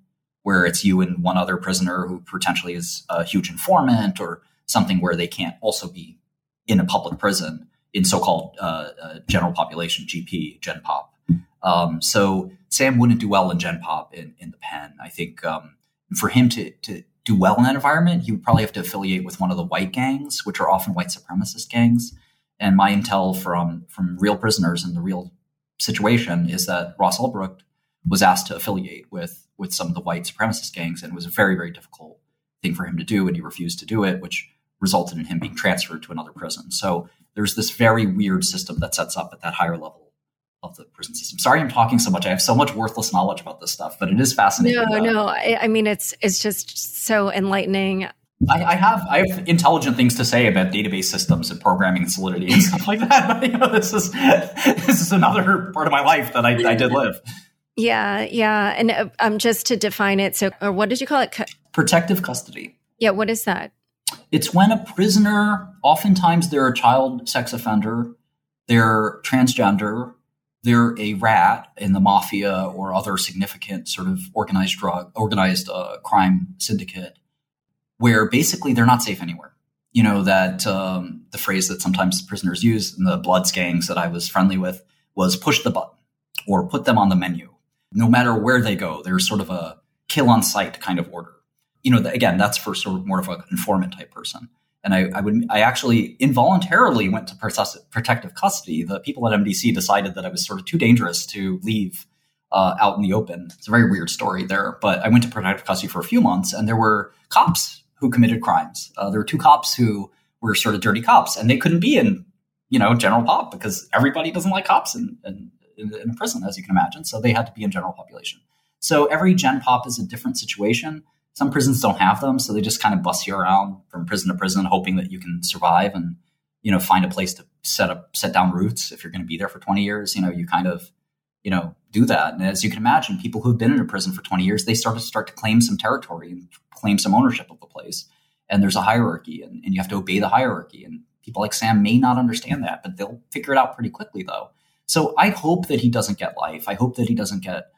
where it's you and one other prisoner who potentially is a huge informant or something where they can't also be in a public prison in so-called uh, uh, general population gp gen pop. Um, so sam wouldn't do well in gen pop in, in the pen. I think um, for him to, to do well in that environment he would probably have to affiliate with one of the white gangs which are often white supremacist gangs and my intel from from real prisoners in the real situation is that Ross Ulbricht was asked to affiliate with with some of the white supremacist gangs, and it was a very very difficult thing for him to do, and he refused to do it, which resulted in him being transferred to another prison. So there's this very weird system that sets up at that higher level of the prison system. Sorry, I'm talking so much. I have so much worthless knowledge about this stuff, but it is fascinating. No, uh, no. I, I mean, it's it's just so enlightening. I, I, have I have intelligent things to say about database systems and programming and solidity and stuff like that. But you know, this is this is another part of my life that I, I did live. Yeah, yeah, and uh, um, just to define it, so or what did you call it? Protective custody. Yeah, what is that? It's when a prisoner, oftentimes they're a child sex offender, they're transgender, they're a rat in the mafia or other significant sort of organized drug, organized uh, crime syndicate where basically they're not safe anywhere. You know, that um, the phrase that sometimes prisoners use in the Bloods gangs that I was friendly with was push the button or put them on the menu. No matter where they go, there's sort of a kill on sight kind of order. You know, again, that's for sort of more of an informant type person. And I, I, would, I actually involuntarily went to protective custody. The people at MDC decided that I was sort of too dangerous to leave uh, out in the open. It's a very weird story there, but I went to protective custody for a few months, and there were cops who committed crimes. Uh, there were two cops who were sort of dirty cops, and they couldn't be in, you know, general pop because everybody doesn't like cops in, in, in, prison, as you can imagine. So they had to be in general population. So every gen pop is a different situation. Some prisons don't have them, so they just kind of bus you around from prison to prison, hoping that you can survive and you know find a place to set up set down roots. If you're going to be there for 20 years, you know you kind of you know do that. And as you can imagine, people who've been in a prison for 20 years, they start to start to claim some territory and claim some ownership of the place. And there's a hierarchy, and, and you have to obey the hierarchy. And people like Sam may not understand that, but they'll figure it out pretty quickly, though. So I hope that he doesn't get life. I hope that he doesn't get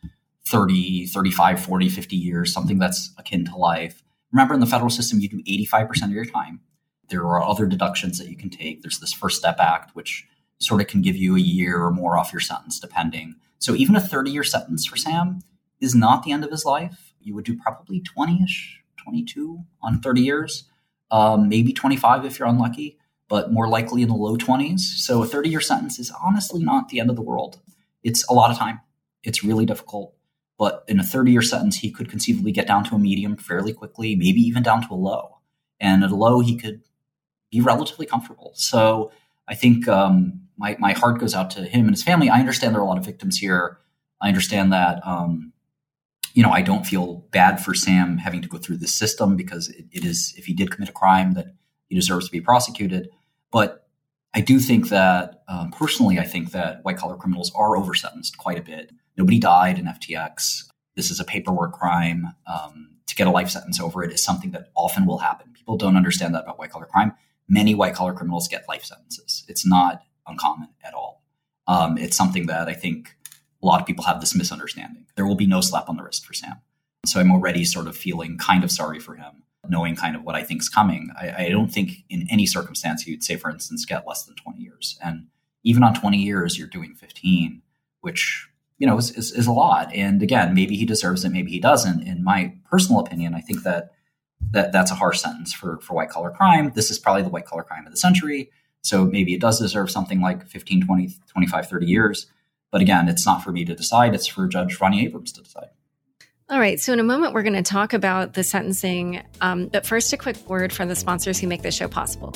30, 35, 40, 50 years, something that's akin to life. Remember, in the federal system, you do 85% of your time. There are other deductions that you can take. There's this First Step Act, which sort of can give you a year or more off your sentence, depending. So even a 30 year sentence for Sam is not the end of his life. You would do probably 20 ish, 22 on 30 years, um, maybe 25 if you're unlucky, but more likely in the low 20s. So a 30 year sentence is honestly not the end of the world. It's a lot of time. It's really difficult. But in a 30 year sentence, he could conceivably get down to a medium fairly quickly, maybe even down to a low. And at a low, he could be relatively comfortable. So I think um, my, my heart goes out to him and his family. I understand there are a lot of victims here. I understand that, um, you know, I don't feel bad for Sam having to go through this system because it, it is, if he did commit a crime, that he deserves to be prosecuted. But I do think that, um, personally, I think that white collar criminals are over sentenced quite a bit. Nobody died in FTX. This is a paperwork crime. Um, to get a life sentence over it is something that often will happen. People don't understand that about white collar crime. Many white collar criminals get life sentences. It's not uncommon at all. Um, it's something that I think a lot of people have this misunderstanding. There will be no slap on the wrist for Sam. So I'm already sort of feeling kind of sorry for him, knowing kind of what I think is coming. I, I don't think in any circumstance you'd say, for instance, get less than 20 years. And even on 20 years, you're doing 15, which you know, is, is, is, a lot. And again, maybe he deserves it, maybe he doesn't. In my personal opinion, I think that, that that's a harsh sentence for, for white collar crime. This is probably the white collar crime of the century. So maybe it does deserve something like 15, 20, 25, 30 years. But again, it's not for me to decide. It's for Judge Ronnie Abrams to decide. All right. So, in a moment, we're going to talk about the sentencing. Um, but first, a quick word from the sponsors who make this show possible.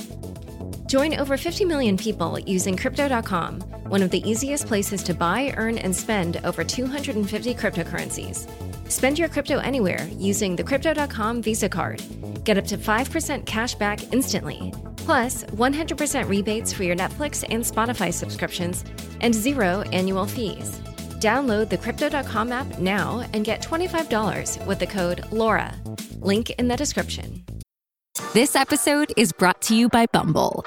Join over 50 million people using Crypto.com, one of the easiest places to buy, earn, and spend over 250 cryptocurrencies. Spend your crypto anywhere using the Crypto.com Visa card. Get up to 5% cash back instantly, plus 100% rebates for your Netflix and Spotify subscriptions, and zero annual fees. Download the Crypto.com app now and get $25 with the code LAURA. Link in the description. This episode is brought to you by Bumble.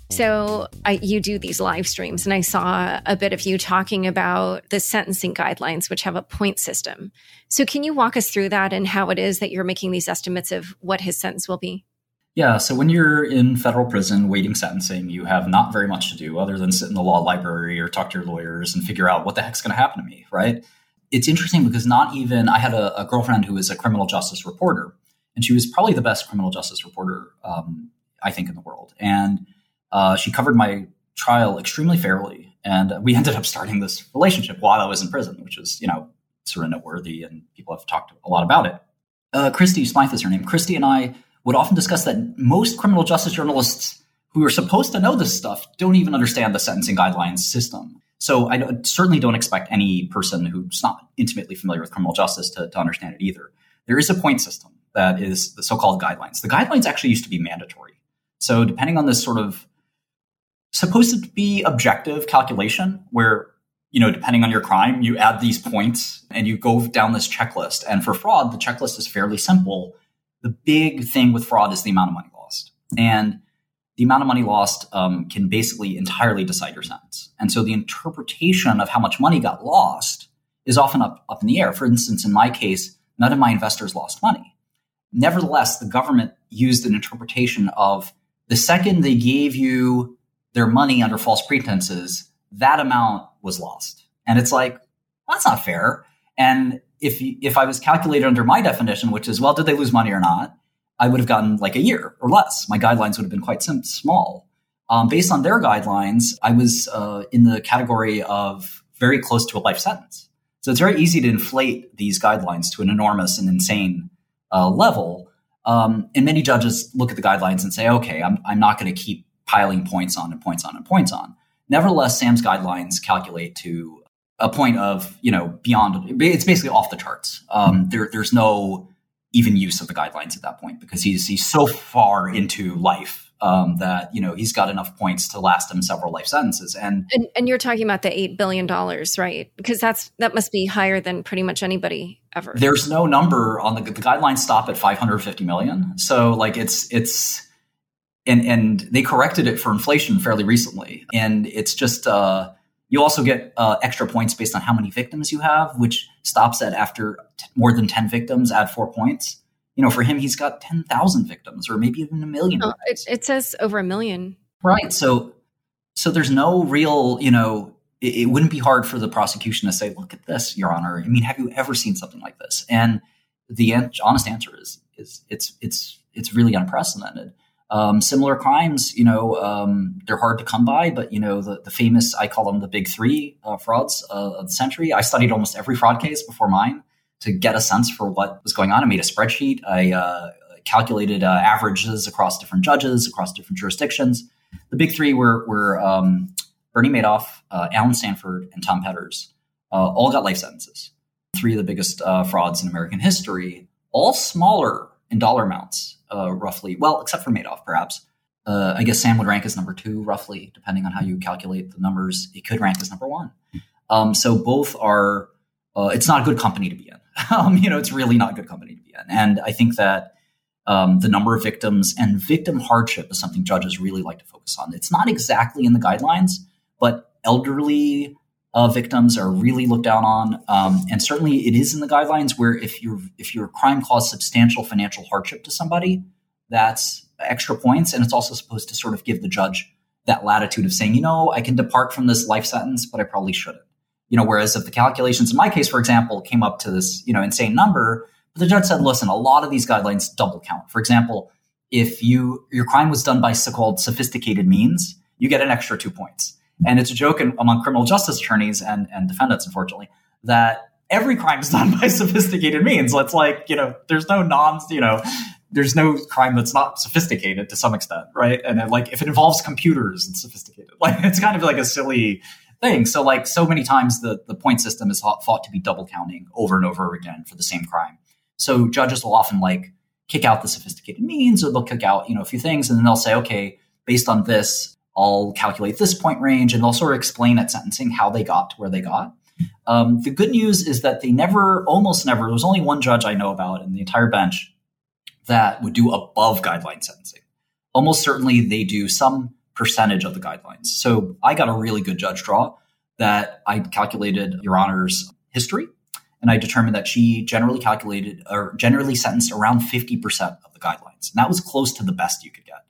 So I, you do these live streams, and I saw a bit of you talking about the sentencing guidelines, which have a point system. So can you walk us through that and how it is that you're making these estimates of what his sentence will be? Yeah, so when you're in federal prison waiting sentencing, you have not very much to do other than sit in the law library or talk to your lawyers and figure out what the heck's going to happen to me, right? It's interesting because not even I had a, a, girlfriend who was a criminal justice reporter, and she was probably the best criminal justice reporter um, I think in the world, and uh, she covered my trial extremely fairly, and we ended up starting this relationship while I was in prison, which is you know sort of noteworthy, and people have talked a lot about it. Uh, Christie Smythe is her name. Christie and I would often discuss that most criminal justice journalists who are supposed to know this stuff don't even understand the sentencing guidelines system. So I certainly don't expect any person who's not intimately familiar with criminal justice to, to understand it either. There is a point system that is the so-called guidelines. The guidelines actually used to be mandatory. So depending on this sort of supposed to be objective calculation where you know depending on your crime you add these points and you go down this checklist. And for fraud the checklist is fairly simple. The big thing with fraud is the amount of money lost. And the amount of money lost um, can basically entirely decide your sentence. And so the interpretation of how much money got lost is often up, up in the air. For instance in my case none of my investors lost money. Nevertheless the government used an interpretation of the second they gave you their money under false pretenses, that amount was lost. And it's like, that's not fair. And if if I was calculated under my definition, which is well, did they lose money or not? I would have gotten like a year or less. My guidelines would have been quite small. Um, based on their guidelines, I was uh, in the category of very close to a life sentence. So it's very easy to inflate these guidelines to an enormous and insane uh, level. Um, and many judges look at the guidelines and say, okay, I'm, I'm not going to keep piling points on and points on and points on. Nevertheless, Sam's guidelines calculate to a point of, you know, beyond, it's basically off the charts. Um, there, there's no even use of the guidelines at that point because he's he's so far into life um, that you know he's got enough points to last him several life sentences. And, and and you're talking about the eight billion dollars, right? Because that's that must be higher than pretty much anybody ever. There's no number on the the guidelines stop at 550 million. So like it's it's and and they corrected it for inflation fairly recently, and it's just. Uh, you also get uh, extra points based on how many victims you have, which stops at after t- more than 10 victims, add four points. You know, for him, he's got 10,000 victims or maybe even a million. Oh, it, it, says over a million. Right. So, so there's no real, you know, it, it wouldn't be hard for the prosecution to say, look at this, Your Honor. I mean, have you ever seen something like this? And the an- honest answer is, is it's, it's, it's really unprecedented. Um, similar crimes, you know, um, they're hard to come by, but you know, the, the famous, I call them the big three uh, frauds uh, of the century. I studied almost every fraud case before mine to get a sense for what was going on. I made a spreadsheet. I uh, calculated uh, averages across different judges, across different jurisdictions. The big three were, were um, Bernie Madoff, uh, Allen Stanford, and Tom Petters. Uh, all got life sentences. Three of the biggest frauds in American history, all smaller in dollar amounts uh, roughly. Well, except for Madoff, perhaps. Uh, I guess Sam would rank as number two, roughly, depending on how you calculate the numbers. It could rank as number one. Um, so both are. Uh, it's not a good company to be in. um, you know, it's really not a good company to be in. And I think that um, the number of victims and victim hardship is something judges really like to focus on. It's not exactly in the guidelines, but elderly uh, victims are really looked down on. Um, and certainly it is in the guidelines where if your if your crime caused substantial financial hardship to somebody, that's extra points. And it's also supposed to sort of give the judge that latitude of saying, you know, I can depart from this life sentence, but I probably shouldn't. You know, whereas if the calculations in my case, for example, came up to this, you know, insane number, but the judge said, listen, a lot of these guidelines double count. For example, if you your crime was done by so-called sophisticated means, you get an extra two points. And it's a joke in, among criminal justice attorneys and, and defendants, unfortunately, that every crime is done by sophisticated means. It's like, you know, there's no non, you know, there's no crime that's not sophisticated to some extent, right? And it, like, if it involves computers, it's sophisticated. Like, it's kind of like a silly thing. So, like, so many times the, the point system is thought to be double counting over and over again for the same crime. So judges will often like kick out the sophisticated means or they'll kick out, you know, a few things and then they'll say, okay, based on this, I'll calculate this point range, and they'll sort of explain at sentencing how they got to where they got. Um, the good news is that they never, almost never, there was only one judge I know about in the entire bench that would do above guideline sentencing. Almost certainly they do some percentage of the guidelines. So I got a really good judge draw that I calculated Your Honor's history, and I determined that she generally calculated or generally sentenced around 50% of the guidelines. And that was close to the best you could get.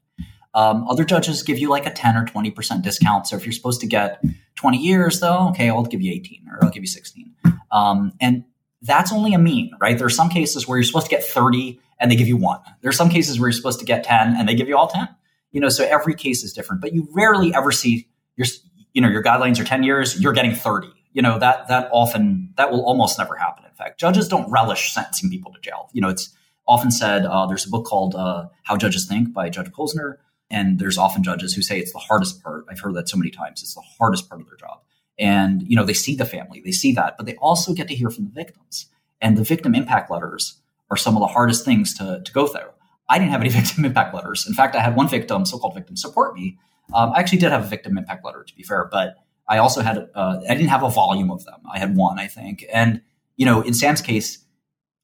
Um, other judges give you like a 10 or 20% discount. So if you're supposed to get 20 years, though, okay, I'll give you 18 or I'll give you 16. Um, and that's only a mean, right? There are some cases where you're supposed to get 30 and they give you one. There are some cases where you're supposed to get 10 and they give you all 10. You know, so every case is different, but you rarely ever see your, you know, your guidelines are 10 years, you're getting 30. You know, that, that often, that will almost never happen. In fact, judges don't relish sentencing people to jail. You know, it's often said, uh, there's a book called uh, How Judges Think by Judge Posner and there's often judges who say it's the hardest part. I've heard that so many times. It's the hardest part of their job. And, you know, they see the family, they see that, but they also get to hear from the victims. And the victim impact letters are some of the hardest things to, to go through. I didn't have any victim impact letters. In fact, I had one victim, so-called victim support me. Um, I actually did have a victim impact letter, to be fair, but I also had, uh, I didn't have a volume of them. I had one, I think. And, you know, in Sam's case,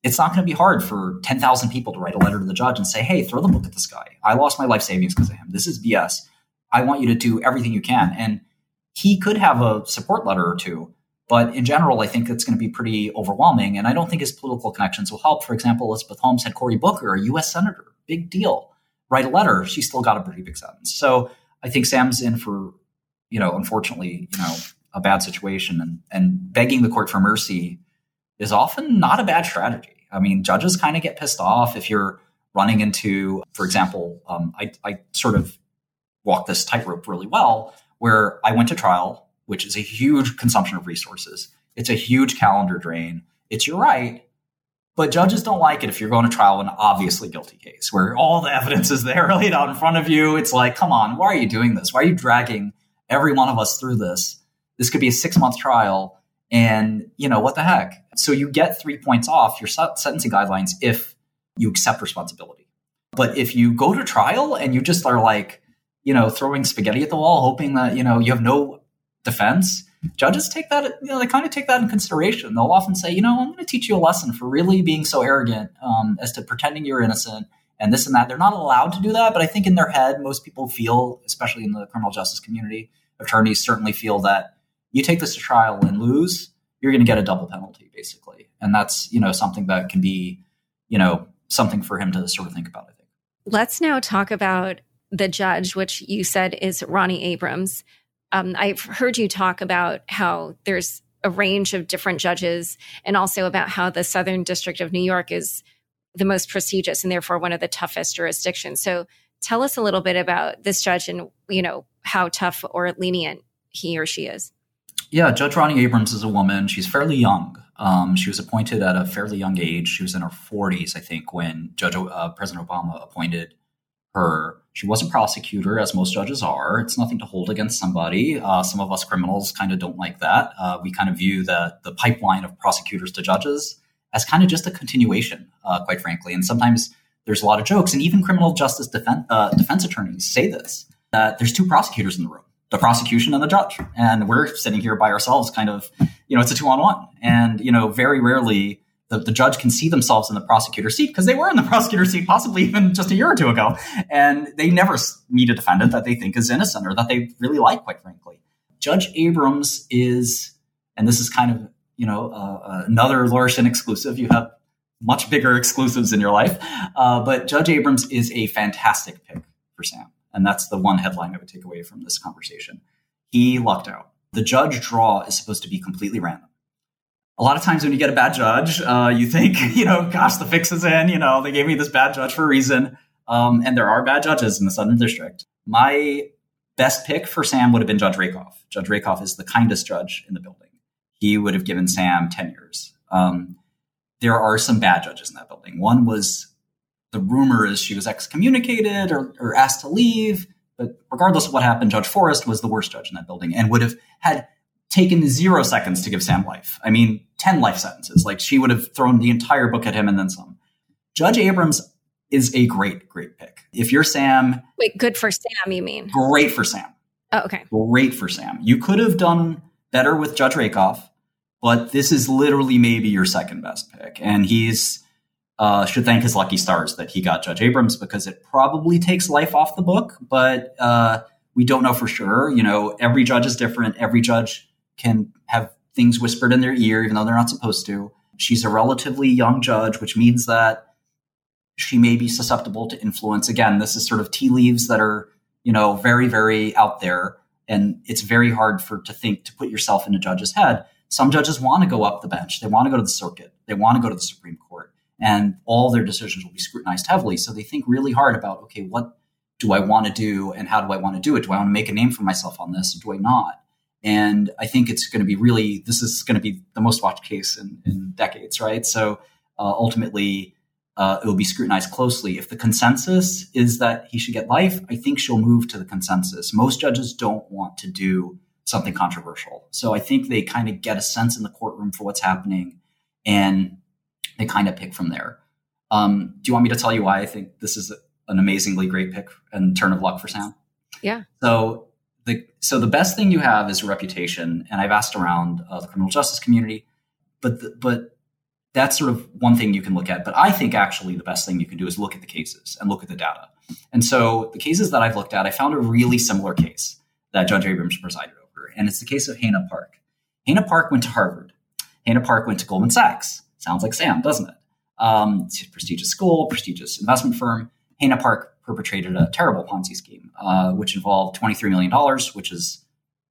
it's not going to be hard for 10,000 people to write a letter to the judge and say, hey, throw the book at this guy. I lost my life savings because of him. This is BS. I want you to do everything you can. And he could have a support letter or two, but in general, I think it's going to be pretty overwhelming. And I don't think his political connections will help. For example, Elizabeth Holmes had Cory Booker, a U.S. senator, big deal, write a letter. She still got a pretty big sentence. So I think Sam's in for, you know, unfortunately, you know, a bad situation and, and begging the court for mercy is often not a bad strategy. I mean, judges kind of get pissed off if you're running into, for example, um, I, I sort of walk this tightrope really well, where I went to trial, which is a huge consumption of resources. It's a huge calendar drain. It's your right, but judges don't like it if you're going to trial in an obviously guilty case where all the evidence is there laid out in front of you. It's like, come on, why are you doing this? Why are you dragging every one of us through this? This could be a six month trial. And, you know, what the heck? So you get three points off your sentencing guidelines if you accept responsibility. But if you go to trial and you just are like, you know, throwing spaghetti at the wall, hoping that, you know, you have no defense, judges take that, you know, they kind of take that in consideration. They'll often say, you know, I'm going to teach you a lesson for really being so arrogant um, as to pretending you're innocent and this and that. They're not allowed to do that, but I think in their head, most people feel, especially in the criminal justice community, attorneys certainly feel that you take this to trial and lose, you're going to get a double penalty, basically. And that's, you know, something that can be, you know, something for him to sort of think about, I think. Let's now talk about the judge, which you said is Ronnie Abrams. Um, I've heard you talk about how there's a range of different judges and also about how the Southern District of New York is the most prestigious and therefore one of the toughest jurisdictions. So tell us a little bit about this judge and, you know, how tough or lenient he or she is. Yeah, Judge Ronnie Abrams is a woman. She's fairly young. Um, she was appointed at a fairly young age. She was in her 40s, I think, when Judge uh, President Obama appointed her. She was a prosecutor, as most judges are. It's nothing to hold against somebody. Uh, some of us criminals kind of don't like that. Uh, we kind of view the the pipeline of prosecutors to judges as kind of just a continuation, uh, quite frankly. And sometimes there's a lot of jokes, and even criminal justice defense, uh, defense attorneys say this that there's two prosecutors in the room the prosecution and the judge. And we're sitting here by ourselves, kind of, you know, it's a two on one. And, you know, very rarely the, the judge can see themselves in the prosecutor seat because they were in the prosecutor seat possibly even just a year or two ago. And they never meet a defendant that they think is innocent or that they really like, quite frankly. Judge Abrams is, and this is kind of, you know, uh, another Laura Shin exclusive. You have much bigger exclusives in your life. Uh, but Judge Abrams is a fantastic pick for Sam. And that's the one headline I would take away from this conversation. He lucked out. The judge draw is supposed to be completely random. A lot of times when you get a bad judge, uh, you think, you know, gosh, the fix is in. You know, they gave me this bad judge for a reason. Um, and there are bad judges in the Southern District. My best pick for Sam would have been Judge Rakoff. Judge Rakoff is the kindest judge in the building. He would have given Sam 10 years. Um, there are some bad judges in that building. One was the rumor is she was excommunicated or, or asked to leave. But regardless of what happened, Judge Forrest was the worst judge in that building and would have had taken zero seconds to give Sam life. I mean, 10 life sentences. Like she would have thrown the entire book at him and then some. Judge Abrams is a great, great pick. If you're Sam. Wait, good for Sam, you mean? Great for Sam. Oh, okay. Great for Sam. You could have done better with Judge Rakoff, but this is literally maybe your second best pick. And he's uh, should thank his lucky stars that he got Judge Abrams because it probably takes life off the book, but uh, we don't know for sure. You know, every judge is different. Every judge can have things whispered in their ear, even though they're not supposed to. She's a relatively young judge, which means that she may be susceptible to influence. Again, this is sort of tea leaves that are, you know, very, very out there. And it's very hard for to think to put yourself in a judge's head. Some judges want to go up the bench. They want to go to the circuit. They want to go to the Supreme Court and all their decisions will be scrutinized heavily. So they think really hard about, okay, what do I want to do and how do I want to do it? Do I want to make a name for myself on this or do I not? And I think it's going to be really, this is going to be the most watched case in, in decades, right? So uh, ultimately, uh, it will be scrutinized closely. If the consensus is that he should get life, I think she'll move to the consensus. Most judges don't want to do something controversial. So I think they kind of get a sense in the courtroom for what's happening. And they kind of pick from there. Um, do you want me to tell you why I think this is an amazingly great pick and turn of luck for Sam? Yeah. So the so the best thing you have is a reputation, and I've asked around uh, the criminal justice community, but the, but that's sort of one thing you can look at. But I think actually the best thing you can do is look at the cases and look at the data. And so the cases that I've looked at, I found a really similar case that Judge Abrams presided over, and it's the case of Hannah Park. Hannah Park went to Harvard. Hannah Park went to Goldman Sachs. Sounds like Sam, doesn't it? Um, prestigious school, prestigious investment firm. Hannah Park perpetrated a terrible Ponzi scheme, uh, which involved $23 million, which is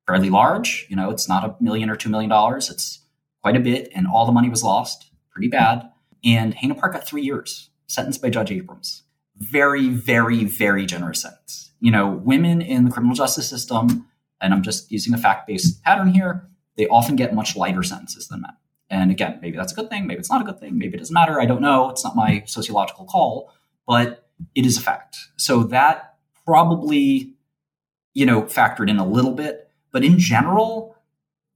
fairly large. You know, it's not a million or $2 million. It's quite a bit, and all the money was lost, pretty bad. And Hayden Park got three years, sentenced by Judge Abrams. Very, very, very generous sentence. You know, women in the criminal justice system, and I'm just using a fact based pattern here, they often get much lighter sentences than men. And again, maybe that's a good thing, maybe it's not a good thing, maybe it doesn't matter. I don't know. It's not my sociological call, but it is a fact. So that probably, you know, factored in a little bit. But in general,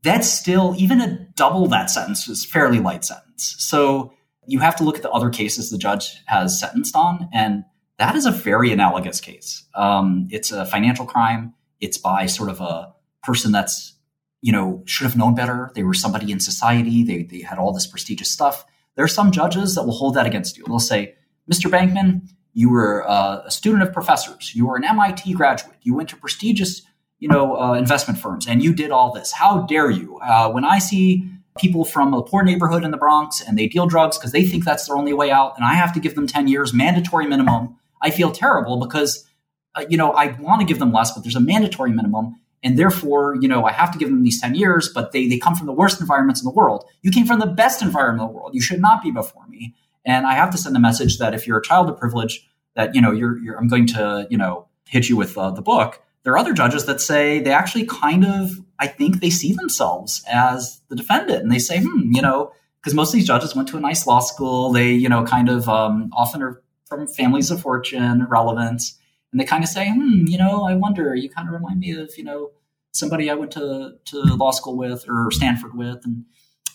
that's still, even a double that sentence is fairly light sentence. So you have to look at the other cases the judge has sentenced on. And that is a very analogous case. Um, it's a financial crime. It's by sort of a person that's you know, should have known better. They were somebody in society. They, they had all this prestigious stuff. There are some judges that will hold that against you. They'll say, Mr. Bankman, you were uh, a student of professors. You were an MIT graduate. You went to prestigious, you know, uh, investment firms, and you did all this. How dare you? Uh, when I see people from a poor neighborhood in the Bronx and they deal drugs because they think that's their only way out, and I have to give them 10 years mandatory minimum, I feel terrible because, uh, you know, I want to give them less, but there's a mandatory minimum and therefore, you know, I have to give them these 10 years, but they, they come from the worst environments in the world. You came from the best environment in the world. You should not be before me. And I have to send a message that if you're a child of privilege, that, you know, you're, you're I'm going to, you know, hit you with uh, the book. There are other judges that say they actually kind of, I think they see themselves as the defendant and they say, hmm, you know, because most of these judges went to a nice law school. They, you know, kind of um, often are from families of fortune, relevance and they kind of say, hmm, you know, I wonder, you kind of remind me of, you know, somebody I went to, to law school with or Stanford with. And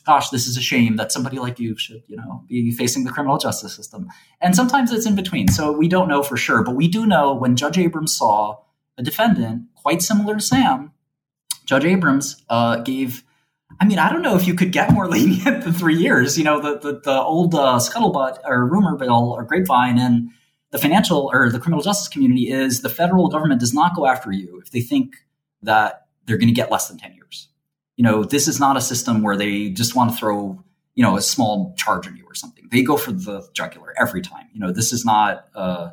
gosh, this is a shame that somebody like you should, you know, be facing the criminal justice system. And sometimes it's in between. So we don't know for sure, but we do know when Judge Abrams saw a defendant quite similar to Sam, Judge Abrams uh, gave, I mean, I don't know if you could get more lenient than three years. You know, the, the, the old uh, scuttlebutt or rumor bill or grapevine and the financial or the criminal justice community is the federal government does not go after you if they think that they're going to get less than 10 years. You know, this is not a system where they just want to throw, you know, a small charge on you or something. They go for the jugular every time. You know, this is not uh,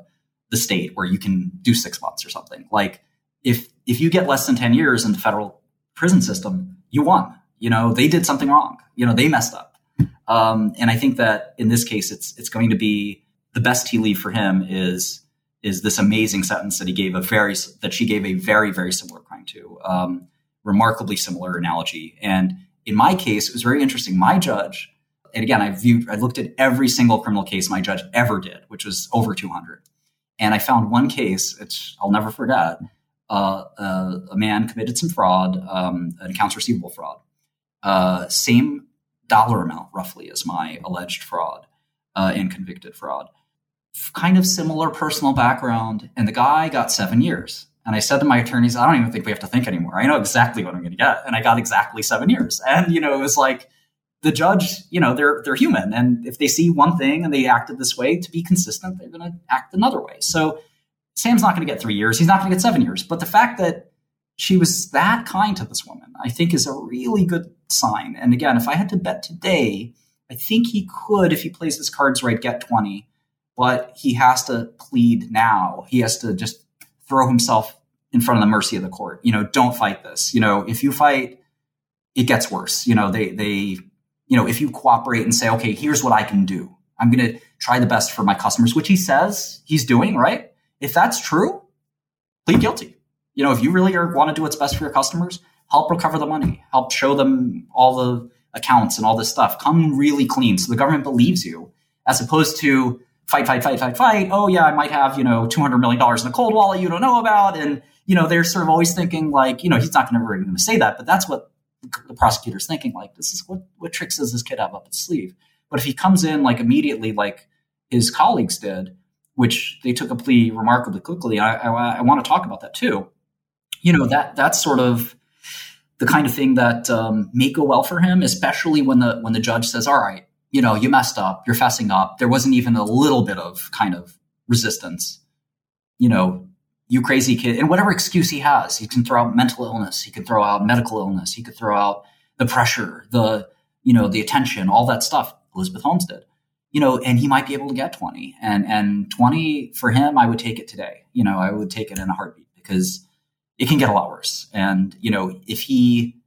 the state where you can do six months or something. Like if if you get less than 10 years in the federal prison system, you won. You know, they did something wrong. You know, they messed up. Um, and I think that in this case, it's it's going to be the best tea leaf for him is is this amazing sentence that he gave a very that she gave a very very similar crime to um, remarkably similar analogy. And in my case it was very interesting. My judge and again i viewed i looked at every single criminal case my judge ever did which was over 200 and i found one case which i'll never forget uh, uh, a man committed some fraud um, an accounts receivable fraud. Uh, same dollar amount roughly as my alleged fraud uh, and convicted fraud kind of similar personal background, and the guy got seven years. And I said to my attorneys, I don't even think we have to think anymore. I know exactly what I'm going to get. And I got exactly seven years. And, you know, it was like the judge, you know, they're, they're human. And if they see one thing and they acted this way to be consistent, they're going to act another way. So Sam's not going to get three years. He's not going to get seven years. But the fact that she was that kind to this woman, I think is a really good sign. And again, if I had to bet today, I think he could, if he plays his cards right, get 20 but he has to plead now. He has to just throw himself in front of the mercy of the court. You know, don't fight this. You know, if you fight, it gets worse. You know, they they you know, if you cooperate and say, okay, here's what I can do. I'm going to try the best for my customers, which he says he's doing, right? If that's true, plead guilty. You know, if you really want to do what's best for your customers, help recover the money, help show them all the accounts and all this stuff. Come really clean so the government believes you, as opposed to fight, fight, fight, fight, fight. Oh yeah, I might have, you know, $200 million in a cold wallet you don't know about. And, you know, they're sort of always thinking like, you know, he's not going to really going to say that, but that's what the prosecutor's thinking. Like, this is what, what tricks does this kid have up his sleeve? But if he comes in like immediately, like his colleagues did, which they took a plea remarkably quickly, I, I, I want to talk about that too. You know, that, that's sort of, the kind of thing that um, may go well for him, especially when the when the judge says, "All right, you know, you messed up, you're fessing up. There wasn't even a little bit of kind of resistance. You know, you crazy kid. And whatever excuse he has, he can throw out mental illness, he can throw out medical illness, he could throw out the pressure, the, you know, the attention, all that stuff Elizabeth Holmes did. You know, and he might be able to get 20. And and 20 for him, I would take it today. You know, I would take it in a heartbeat because it can get a lot worse. And, you know, if he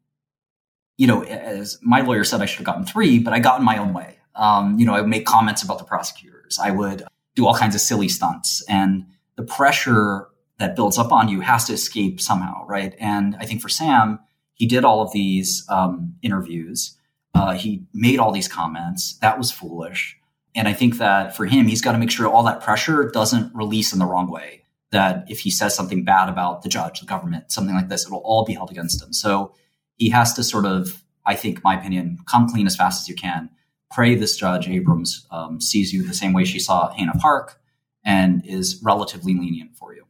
you know, as my lawyer said, I should have gotten three, but I got in my own way. Um, you know, I would make comments about the prosecutors. I would do all kinds of silly stunts. And the pressure that builds up on you has to escape somehow, right? And I think for Sam, he did all of these um, interviews. Uh, he made all these comments. That was foolish. And I think that for him, he's got to make sure all that pressure doesn't release in the wrong way. That if he says something bad about the judge, the government, something like this, it'll all be held against him. So he has to sort of, I think, my opinion, come clean as fast as you can. Pray this judge Abrams um, sees you the same way she saw Hannah Park and is relatively lenient for you.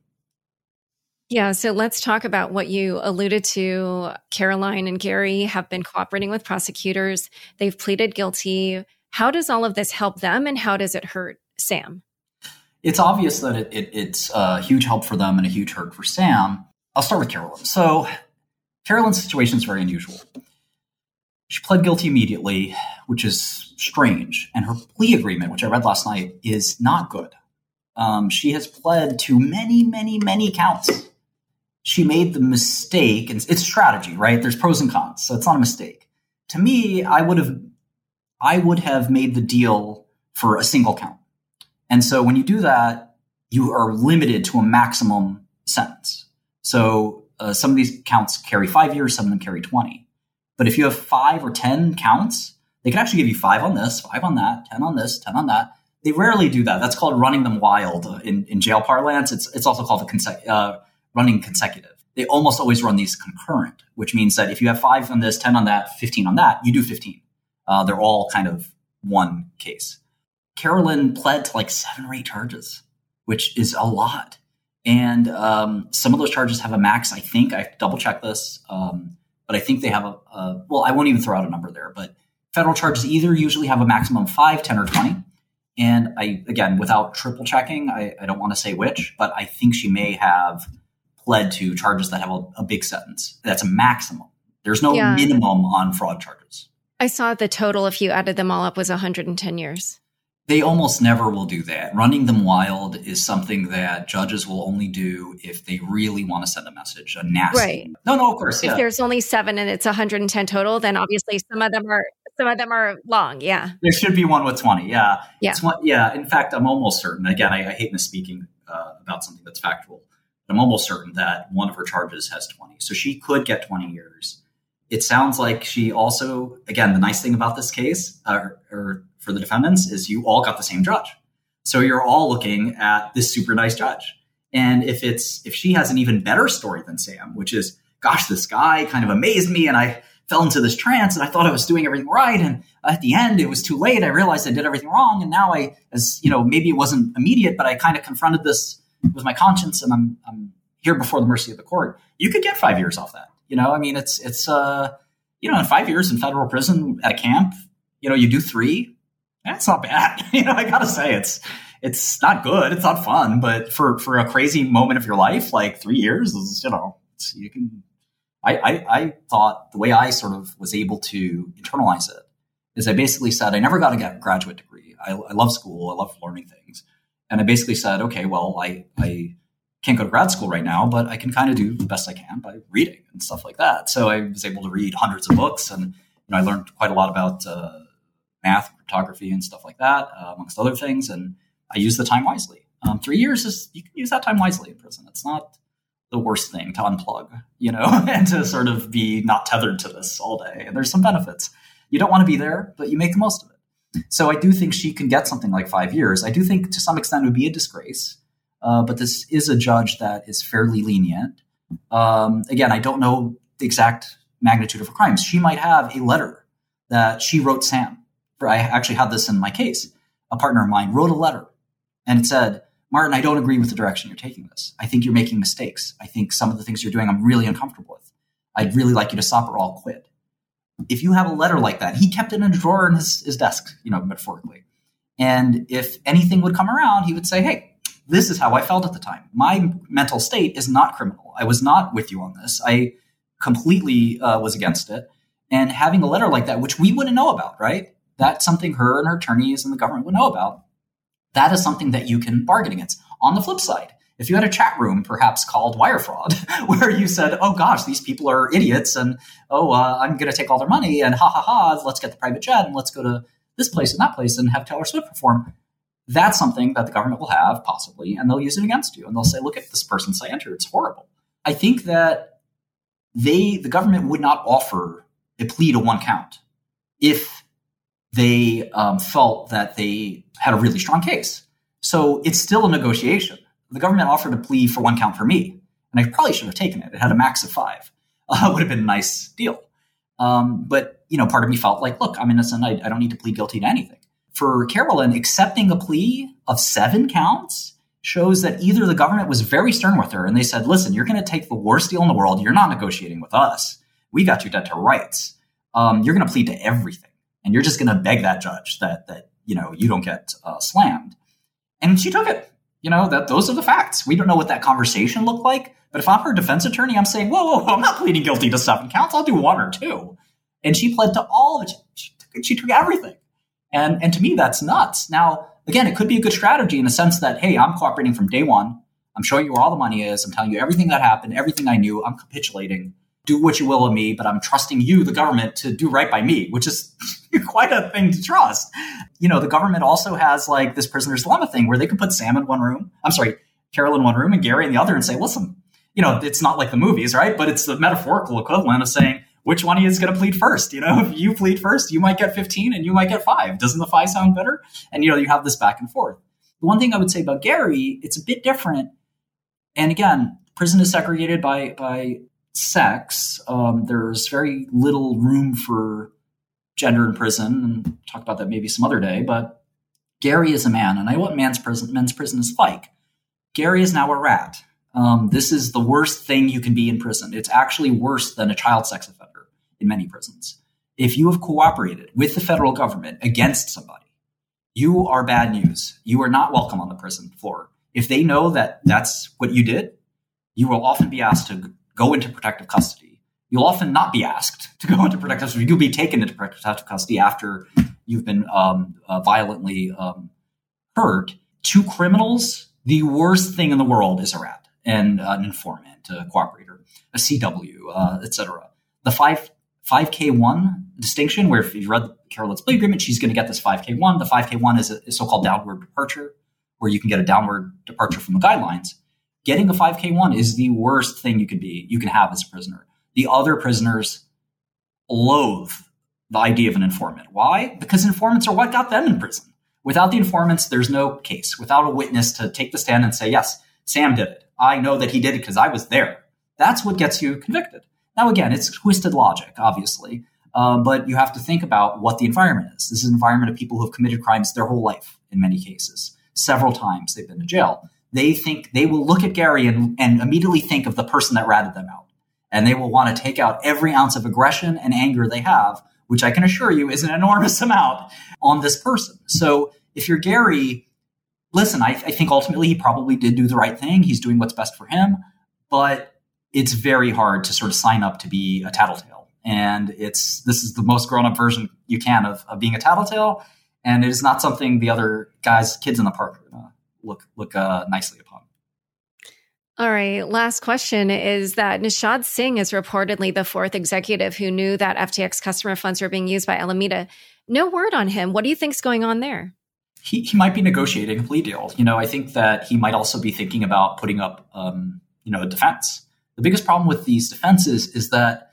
Yeah, so let's talk about what you alluded to. Caroline and Gary have been cooperating with prosecutors. They've pleaded guilty. How does all of this help them and how does it hurt Sam? It's obvious that it, it, it's a huge help for them and a huge hurt for Sam. I'll start with Caroline. So, Carolyn's situation is very unusual. She pled guilty immediately, which is strange. And her plea agreement, which I read last night, is not good. Um, she has pled to many, many, many counts she made the mistake, and it's strategy, right? There's pros and cons, so it's not a mistake. To me, I would have, I would have made the deal for a single count. And so when you do that, you are limited to a maximum sentence. So uh, some of these counts carry five years, some of them carry 20. But if you have five or 10 counts, they can actually give you five on this, five on that, 10 on this, 10 on that. They rarely do that. That's called running them wild in, in jail parlance. It's, it's also called conse- uh, running consecutive. They almost always run these concurrent, which means that if you have five on this, 10 on that, 15 on that, you do 15. Uh, they're all kind of one case. Carolyn pled to like seven or eight charges, which is a lot. And um, some of those charges have a max, I think. I double check this. Um, but I think they have a, a, well, I won't even throw out a number there, but federal charges either usually have a maximum of five, 10, or 20. And I, again, without triple checking, I, I don't want to say which, but I think she may have pled to charges that have a, a big sentence. That's a maximum. There's no yeah. minimum on fraud charges. I saw the total, if you added them all up, was 110 years. They almost never will do that. Running them wild is something that judges will only do if they really want to send a message, a nasty. Right. No, no, of course. If there's only seven and it's 110 total, then obviously some of them are some of them are long. Yeah. There should be one with 20. Yeah. Yeah. yeah. In fact, I'm almost certain. Again, I, I hate misspeaking uh, about something that's factual. But I'm almost certain that one of her charges has 20. So she could get 20 years. It sounds like she also, again, the nice thing about this case, uh, or for the defendants, is you all got the same judge. So you're all looking at this super nice judge. And if it's if she has an even better story than Sam, which is, gosh, this guy kind of amazed me, and I fell into this trance, and I thought I was doing everything right, and at the end it was too late. I realized I did everything wrong, and now I, as you know, maybe it wasn't immediate, but I kind of confronted this with my conscience and I'm, I'm here before the mercy of the court, you could get five years off that. You know, I mean, it's, it's, uh, you know, in five years in federal prison at a camp, you know, you do three, that's not bad. you know, I gotta say it's, it's not good. It's not fun, but for, for a crazy moment of your life, like three years is, you know, you can, I, I, I thought the way I sort of was able to internalize it is I basically said, I never got to get a graduate degree. I, I love school. I love learning things. And I basically said, okay, well, I, I can't go to grad school right now, but I can kind of do the best I can by reading and stuff like that. So I was able to read hundreds of books, and you know, I learned quite a lot about uh, math, cryptography, and stuff like that, uh, amongst other things. And I use the time wisely. Um, three years is you can use that time wisely in prison. It's not the worst thing to unplug, you know, and to sort of be not tethered to this all day. And there's some benefits. You don't want to be there, but you make the most of it. So I do think she can get something like five years. I do think to some extent it would be a disgrace, uh, but this is a judge that is fairly lenient. Um, again, I don't know the exact magnitude of her crimes. She might have a letter that she wrote Sam. I actually had this in my case. A partner of mine wrote a letter and it said, Martin, I don't agree with the direction you're taking this. I think you're making mistakes. I think some of the things you're doing I'm really uncomfortable with. I'd really like you to stop or I'll quit if you have a letter like that, he kept it in a drawer in his, his desk, you know, metaphorically. And if anything would come around, he would say, Hey, this is how I felt at the time. My mental state is not criminal. I was not with you on this. I completely uh, was against it. And having a letter like that, which we wouldn't know about, right? That's something her and her attorneys and the government would know about. That is something that you can bargain against. On the flip side, if you had a chat room, perhaps called wire fraud, where you said, "Oh gosh, these people are idiots," and "Oh, uh, I'm going to take all their money," and "Ha ha ha, let's get the private jet and let's go to this place and that place and have Taylor Swift perform." That's something that the government will have possibly, and they'll use it against you, and they'll say, "Look at this person slander; it's horrible." I think that they, the government, would not offer a plea to one count if they um, felt that they had a really strong case. So it's still a negotiation the government offered a plea for one count for me, and I probably should have taken it. It had a max of five. Uh, would have been a nice deal. Um, but you know, part of me felt like, look, I'm innocent. I, I don't need to plead guilty to anything. For Carolyn, accepting a plea of seven counts shows that either the government was very stern with her and they said, listen, you're going to take the worst deal in the world. You're not negotiating with us. We got you dead to rights. Um, you're going to plead to everything. And you're just going to beg that judge that, that, you know, you don't get uh, slammed. And she took it you know that those are the facts. We don't know what that conversation looked like, but if I'm her defense attorney, I'm saying, whoa, whoa, whoa I'm not pleading guilty to seven counts. I'll do one or two. And she pled to all of it. She, took, she took everything. And and to me, that's nuts. Now, again, it could be a good strategy in the sense that, hey, I'm cooperating from day one. I'm showing you where all the money is. I'm telling you everything that happened, everything I knew. I'm capitulating. Do what you will of me, but I'm trusting you, the government, to do right by me, which is quite a thing to trust you know, the government also has like this prisoner's dilemma thing where they could put Sam in one room. I'm sorry, Carol in one room and Gary in the other and say, listen, you know, it's not like the movies, right? But it's the metaphorical equivalent of saying, which one is going to plead first? You know, if you plead first, you might get 15 and you might get five. Doesn't the five sound better? And, you know, you have this back and forth. The one thing I would say about Gary, it's a bit different. And again, prison is segregated by, by sex. Um, there's very little room for gender in prison, and talk about that maybe some other day. But Gary is a man, and I know what man's prison, men's prison is like. Gary is now a rat. Um, this is the worst thing you can be in prison. It's actually worse than a child sex offender in many prisons. If you have cooperated with the federal government against somebody, you are bad news. You are not welcome on the prison floor. If they know that that's what you did, you will often be asked to go into protective custody you'll often not be asked to go into protective custody. You'll be taken into protective custody after you've been um, uh, violently um, hurt. To criminals, the worst thing in the world is a rat and uh, an informant, a cooperator, a CW, uh, etc. The five 5K1 distinction, where if you read Carolyn's plea agreement, she's going to get this 5K1. The 5K1 is a, a so-called downward departure, where you can get a downward departure from the guidelines. Getting a 5K1 is the worst thing you could be you can have as a prisoner the other prisoners loathe the idea of an informant. Why? Because informants are what got them in prison. Without the informants, there's no case. Without a witness to take the stand and say, yes, Sam did it. I know that he did it because I was there. That's what gets you convicted. Now, again, it's twisted logic, obviously, uh, but you have to think about what the environment is. This is an environment of people who have committed crimes their whole life in many cases. Several times they've been to jail. They think they will look at Gary and, and immediately think of the person that ratted them out and they will want to take out every ounce of aggression and anger they have, which I can assure you is an enormous amount on this person. So if you're Gary, listen, I, I think ultimately he probably did do the right thing. He's doing what's best for him, but it's very hard to sort of sign up to be a tattletale. And it's this is the most grown up version you can of, of being a tattletale. And it is not something the other guys, kids in the park uh, look look uh, nicely upon. All right. Last question is that Nishad Singh is reportedly the fourth executive who knew that FTX customer funds were being used by Alameda. No word on him. What do you think's going on there? He, he might be negotiating a plea deal. You know, I think that he might also be thinking about putting up, um, you know, a defense. The biggest problem with these defenses is that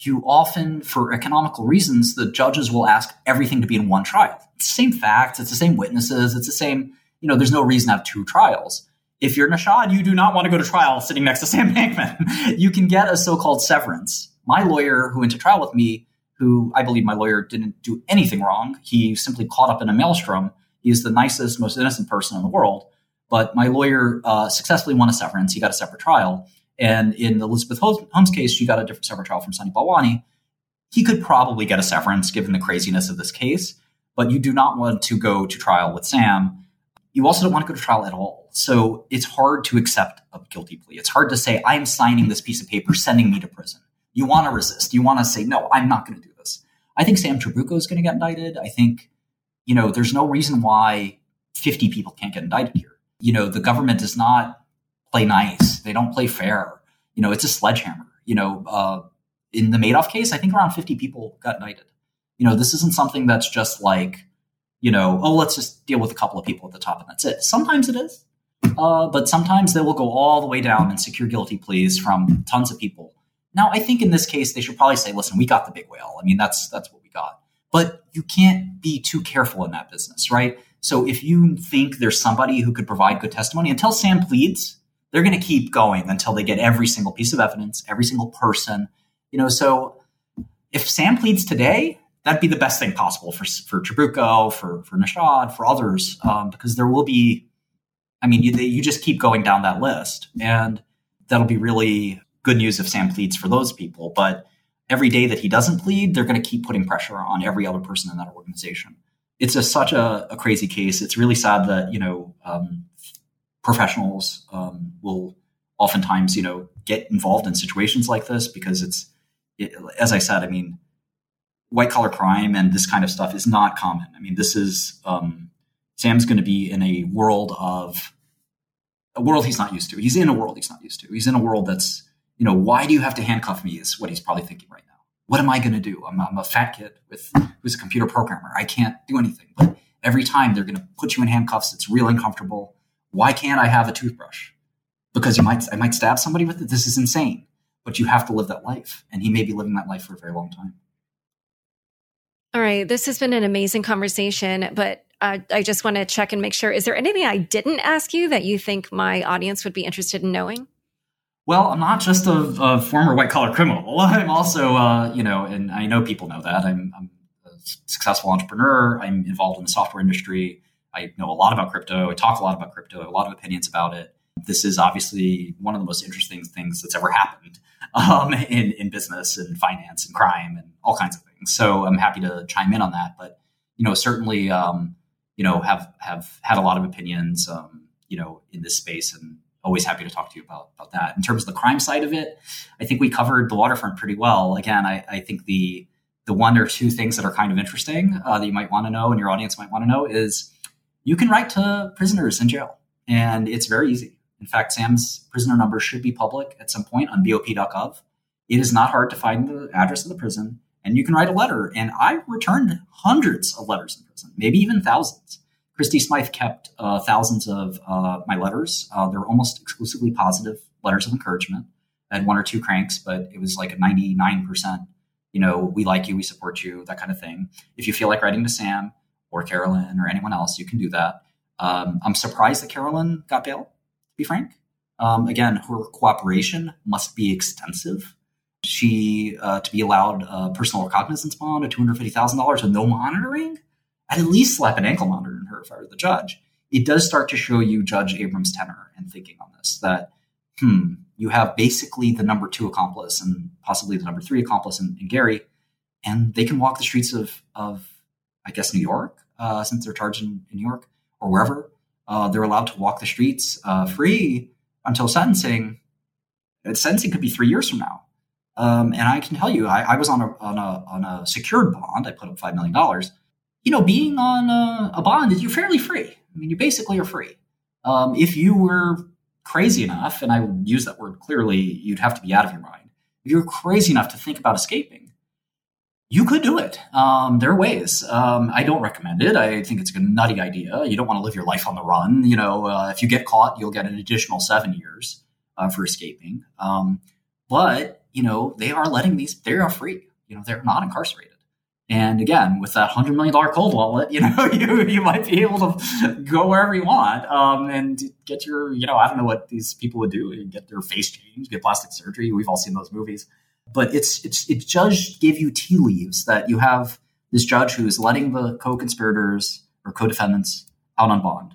you often, for economical reasons, the judges will ask everything to be in one trial. It's the same facts, it's the same witnesses, it's the same, you know, there's no reason to have two trials. If you're Nishad, you do not want to go to trial sitting next to Sam Bankman. you can get a so-called severance. My lawyer who went to trial with me, who I believe my lawyer didn't do anything wrong, he simply caught up in a maelstrom. He is the nicest, most innocent person in the world. But my lawyer uh, successfully won a severance. He got a separate trial. And in Elizabeth Holmes case, she got a different separate trial from Sunny Balwani. He could probably get a severance given the craziness of this case, but you do not want to go to trial with Sam you also don't want to go to trial at all. So it's hard to accept a guilty plea. It's hard to say, I'm signing this piece of paper, sending me to prison. You want to resist. You want to say, no, I'm not going to do this. I think Sam Trabucco is going to get indicted. I think, you know, there's no reason why 50 people can't get indicted here. You know, the government does not play nice. They don't play fair. You know, it's a sledgehammer. You know, uh, in the Madoff case, I think around 50 people got indicted. You know, this isn't something that's just like, you know, oh, let's just deal with a couple of people at the top and that's it. Sometimes it is. Uh, but sometimes they will go all the way down and secure guilty pleas from tons of people. Now, I think in this case, they should probably say, listen, we got the big whale. I mean, that's, that's what we got. But you can't be too careful in that business, right? So if you think there's somebody who could provide good testimony, until Sam pleads, they're going to keep going until they get every single piece of evidence, every single person. You know, so if Sam pleads today, that'd be the best thing possible for for Trabucco, for for Nishad, for others, um, because there will be. I mean, you, you just keep going down that list, and that'll be really good news if Sam pleads for those people. But every day that he doesn't plead, they're going to keep putting pressure on every other person in that organization. It's a, such a, a, crazy case. It's really sad that you know um, professionals um, will oftentimes, you know, get involved in situations like this because it's, it, as I said, I mean, white collar crime and this kind of stuff is not common. I mean, this is um, Sam's going to be in a world of a world he's not used to. He's in a world he's not used to. He's in a world that's, you know, why do you have to handcuff me? Is what he's probably thinking right now. What am I going to do? I'm, I'm a fat kid with who's a computer programmer. I can't do anything. But every time they're going to put you in handcuffs, it's real uncomfortable. Why can't I have a toothbrush? Because you might I might stab somebody with it. This is insane. But you have to live that life. And he may be living that life for a very long time. All right. This has been an amazing conversation, but uh, I just want to check and make sure. Is there anything I didn't ask you that you think my audience would be interested in knowing? Well, I'm not just a, a former white collar criminal. I'm also, uh, you know, and I know people know that. I'm, I'm a successful entrepreneur. I'm involved in the software industry. I know a lot about crypto. I talk a lot about crypto. I have a lot of opinions about it. This is obviously one of the most interesting things that's ever happened um, in, in business and finance and crime and all kinds of things. So I'm happy to chime in on that. But you know, certainly, um, you know, have have had a lot of opinions, um, you know, in this space, and always happy to talk to you about about that. In terms of the crime side of it, I think we covered the waterfront pretty well. Again, I, I think the the one or two things that are kind of interesting uh, that you might want to know and your audience might want to know is you can write to prisoners in jail, and it's very easy. In fact, Sam's prisoner number should be public at some point on bop.gov. It is not hard to find the address of the prison, and you can write a letter. And I returned hundreds of letters in prison, maybe even thousands. Christie Smythe kept uh, thousands of uh, my letters. Uh, they're almost exclusively positive letters of encouragement. I had one or two cranks, but it was like a 99%, you know, we like you, we support you, that kind of thing. If you feel like writing to Sam, or Carolyn or anyone else, you can do that. Um, I'm surprised that Carolyn got bail, to be frank. Um, again, her cooperation must be extensive. She, uh, to be allowed a personal recognizance bond of $250,000 with no monitoring, I'd at least slap an ankle monitor in her if I were the judge. It does start to show you Judge Abrams' tenor and thinking on this that, hmm, you have basically the number two accomplice and possibly the number three accomplice in, in Gary, and they can walk the streets of, of I guess, New York uh, since they're charged in, in, New York or wherever. Uh, they're allowed to walk the streets uh, free until sentencing. Sentencing could be three years from now. Um, and I can tell you, I, I, was on a, on a on a secured bond. I put up five million dollars. You know, being on a, a, bond, you're fairly free. I mean, you basically are free. Um, if you were crazy enough, and I use that word clearly, you'd have to be out of your mind. If you're crazy enough to think about escaping, you could do it. Um, there are ways. Um, I don't recommend it. I think it's a nutty idea. You don't want to live your life on the run. You know, uh, if you get caught, you'll get an additional seven years uh, for escaping. Um, but you know, they are letting these. They are free. You know, they're not incarcerated. And again, with that hundred million dollar cold wallet, you know, you you might be able to go wherever you want um, and get your, you know, I don't know what these people would do, get their face changed, get plastic surgery. We've all seen those movies but it's it's it does give you tea leaves that you have this judge who is letting the co-conspirators or co-defendants out on bond.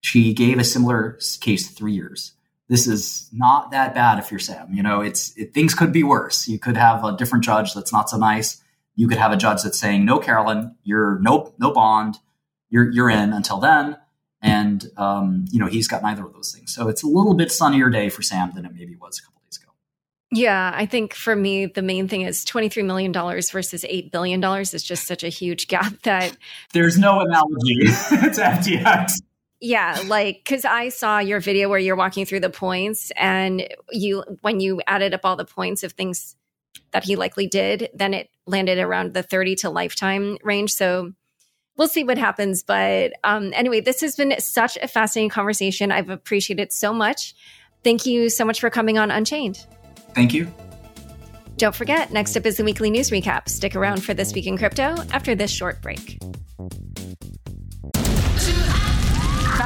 She gave a similar case three years. This is not that bad if you're Sam. You know, it's it, things could be worse. You could have a different judge that's not so nice. You could have a judge that's saying, "No, Carolyn, you're no no bond. You're you're in until then." And um, you know, he's got neither of those things. So it's a little bit sunnier day for Sam than it maybe was a couple days ago. yeah, I think for me, the main thing is $23 million versus $8 billion is just such a huge gap that. There's no analogy to FTX. Yeah, like because I saw your video where you're walking through the points, and you when you added up all the points of things that he likely did, then it landed around the 30 to lifetime range. So we'll see what happens. But um, anyway, this has been such a fascinating conversation. I've appreciated it so much. Thank you so much for coming on Unchained. Thank you. Don't forget, next up is the weekly news recap. Stick around for This Week in Crypto after this short break.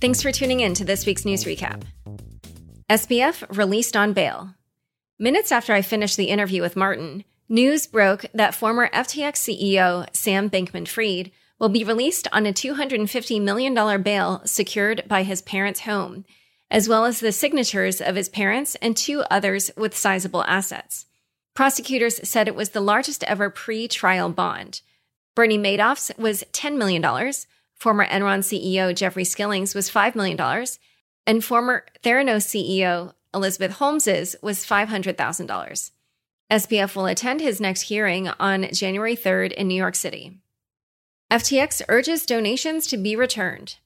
Thanks for tuning in to this week's news recap. SBF released on bail. Minutes after I finished the interview with Martin, news broke that former FTX CEO Sam Bankman Fried will be released on a $250 million bail secured by his parents' home, as well as the signatures of his parents and two others with sizable assets. Prosecutors said it was the largest ever pre trial bond. Bernie Madoff's was $10 million, former Enron CEO Jeffrey Skilling's was $5 million, and former Theranos CEO Elizabeth Holmes's was $500,000. SBF will attend his next hearing on January 3rd in New York City. FTX urges donations to be returned.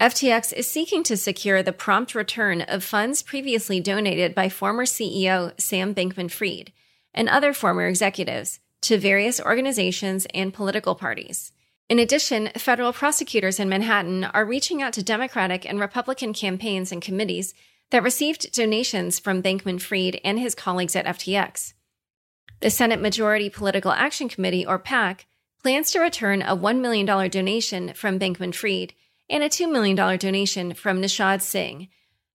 FTX is seeking to secure the prompt return of funds previously donated by former CEO Sam Bankman Fried and other former executives to various organizations and political parties. In addition, federal prosecutors in Manhattan are reaching out to Democratic and Republican campaigns and committees that received donations from Bankman Fried and his colleagues at FTX. The Senate Majority Political Action Committee, or PAC, plans to return a $1 million donation from Bankman Fried and a $2 million donation from Nishad Singh,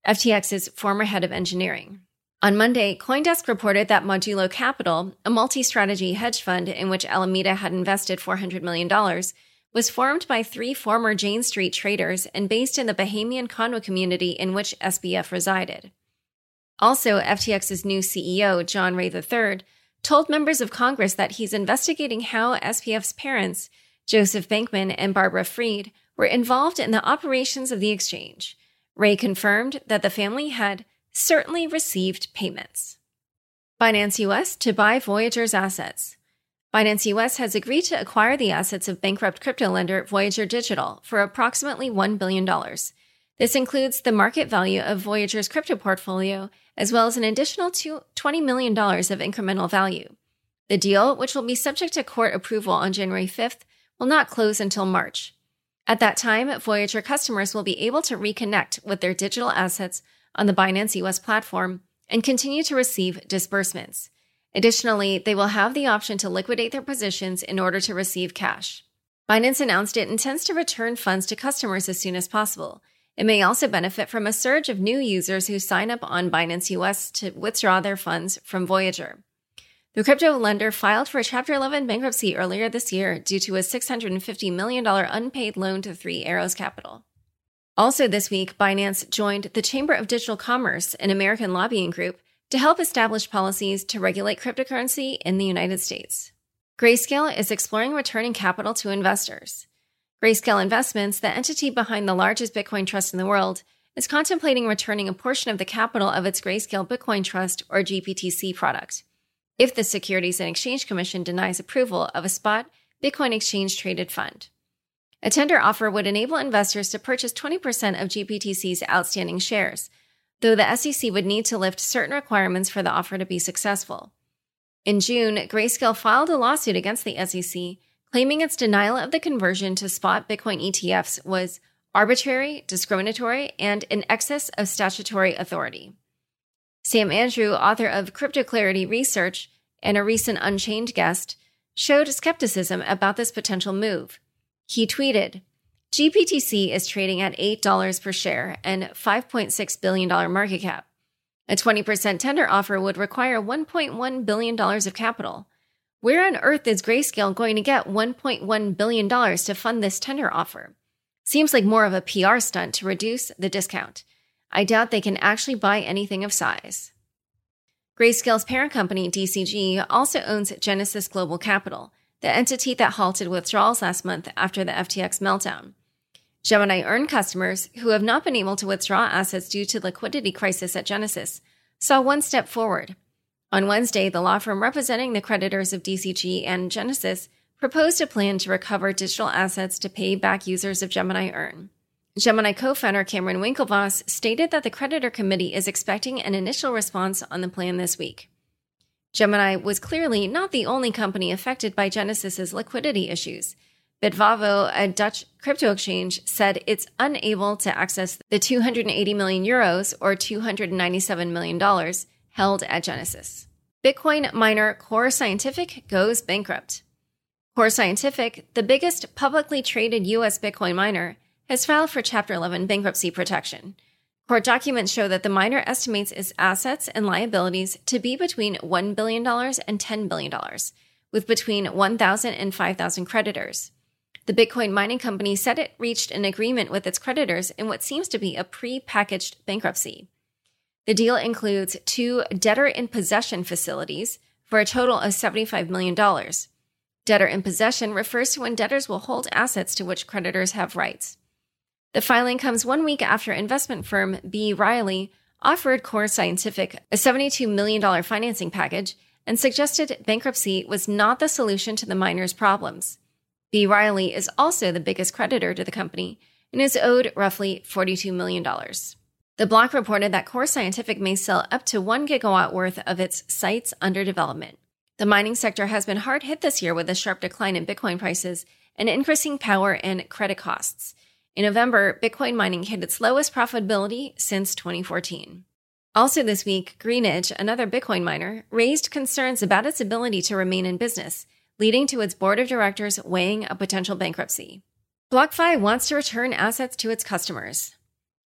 FTX's former head of engineering. On Monday, Coindesk reported that Modulo Capital, a multi strategy hedge fund in which Alameda had invested $400 million, was formed by three former Jane Street traders and based in the Bahamian condo community in which SBF resided. Also, FTX's new CEO, John Ray III, told members of Congress that he's investigating how SBF's parents, Joseph Bankman and Barbara Fried, were involved in the operations of the exchange. Ray confirmed that the family had certainly received payments. Binance US to buy Voyager's assets. Binance US has agreed to acquire the assets of bankrupt crypto lender Voyager Digital for approximately $1 billion. This includes the market value of Voyager's crypto portfolio, as well as an additional $20 million of incremental value. The deal, which will be subject to court approval on January 5th, will not close until March. At that time, Voyager customers will be able to reconnect with their digital assets on the Binance US platform and continue to receive disbursements. Additionally, they will have the option to liquidate their positions in order to receive cash. Binance announced it intends to return funds to customers as soon as possible. It may also benefit from a surge of new users who sign up on Binance US to withdraw their funds from Voyager. The crypto lender filed for a Chapter 11 bankruptcy earlier this year due to a $650 million unpaid loan to Three Arrows Capital. Also, this week, Binance joined the Chamber of Digital Commerce, an American lobbying group, to help establish policies to regulate cryptocurrency in the United States. Grayscale is exploring returning capital to investors. Grayscale Investments, the entity behind the largest Bitcoin trust in the world, is contemplating returning a portion of the capital of its Grayscale Bitcoin Trust, or GBTC product. If the Securities and Exchange Commission denies approval of a spot Bitcoin exchange traded fund. A tender offer would enable investors to purchase 20% of GBTC's outstanding shares, though the SEC would need to lift certain requirements for the offer to be successful. In June, Grayscale filed a lawsuit against the SEC, claiming its denial of the conversion to spot Bitcoin ETFs was arbitrary, discriminatory, and in excess of statutory authority. Sam Andrew, author of Crypto Clarity Research and a recent Unchained guest, showed skepticism about this potential move. He tweeted, GBTC is trading at $8 per share and $5.6 billion market cap. A 20% tender offer would require $1.1 billion of capital. Where on earth is Grayscale going to get $1.1 billion to fund this tender offer? Seems like more of a PR stunt to reduce the discount. I doubt they can actually buy anything of size. Grayscale's parent company, DCG, also owns Genesis Global Capital, the entity that halted withdrawals last month after the FTX meltdown. Gemini Earn customers who have not been able to withdraw assets due to liquidity crisis at Genesis saw one step forward. On Wednesday, the law firm representing the creditors of DCG and Genesis proposed a plan to recover digital assets to pay back users of Gemini Earn. Gemini co founder Cameron Winklevoss stated that the creditor committee is expecting an initial response on the plan this week. Gemini was clearly not the only company affected by Genesis's liquidity issues. Bitvavo, a Dutch crypto exchange, said it's unable to access the 280 million euros or $297 million held at Genesis. Bitcoin miner Core Scientific goes bankrupt. Core Scientific, the biggest publicly traded U.S. Bitcoin miner, has filed for Chapter 11 bankruptcy protection. Court documents show that the miner estimates its assets and liabilities to be between $1 billion and $10 billion, with between 1,000 and 5,000 creditors. The Bitcoin mining company said it reached an agreement with its creditors in what seems to be a pre packaged bankruptcy. The deal includes two debtor in possession facilities for a total of $75 million. Debtor in possession refers to when debtors will hold assets to which creditors have rights. The filing comes one week after investment firm B. Riley offered Core Scientific a $72 million financing package and suggested bankruptcy was not the solution to the miners' problems. B. Riley is also the biggest creditor to the company and is owed roughly $42 million. The block reported that Core Scientific may sell up to 1 gigawatt worth of its sites under development. The mining sector has been hard hit this year with a sharp decline in Bitcoin prices and increasing power and credit costs. In November, Bitcoin mining hit its lowest profitability since 2014. Also this week, Greenidge, another Bitcoin miner, raised concerns about its ability to remain in business leading to its board of directors weighing a potential bankruptcy. BlockFi wants to return assets to its customers.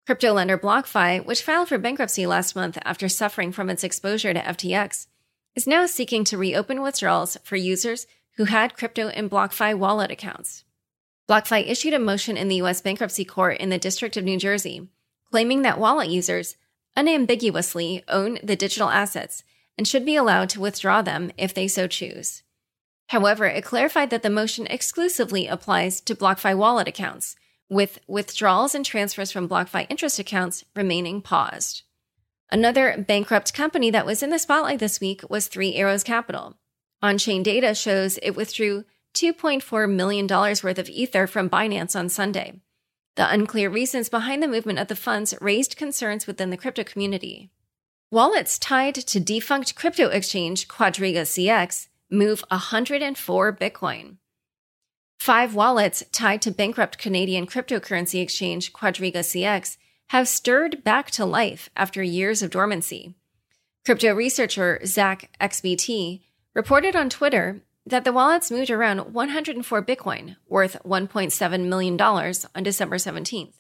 Crypto lender BlockFi, which filed for bankruptcy last month after suffering from its exposure to FTX, is now seeking to reopen withdrawals for users who had crypto in BlockFi wallet accounts. BlockFi issued a motion in the U.S. Bankruptcy Court in the District of New Jersey, claiming that wallet users unambiguously own the digital assets and should be allowed to withdraw them if they so choose. However, it clarified that the motion exclusively applies to BlockFi wallet accounts, with withdrawals and transfers from BlockFi interest accounts remaining paused. Another bankrupt company that was in the spotlight this week was Three Arrows Capital. On chain data shows it withdrew $2.4 million worth of Ether from Binance on Sunday. The unclear reasons behind the movement of the funds raised concerns within the crypto community. Wallets tied to defunct crypto exchange Quadriga CX move 104 Bitcoin. Five wallets tied to bankrupt Canadian cryptocurrency exchange Quadriga CX have stirred back to life after years of dormancy. Crypto researcher Zach XBT reported on Twitter that the wallets moved around 104 Bitcoin, worth $1.7 million, on December 17th.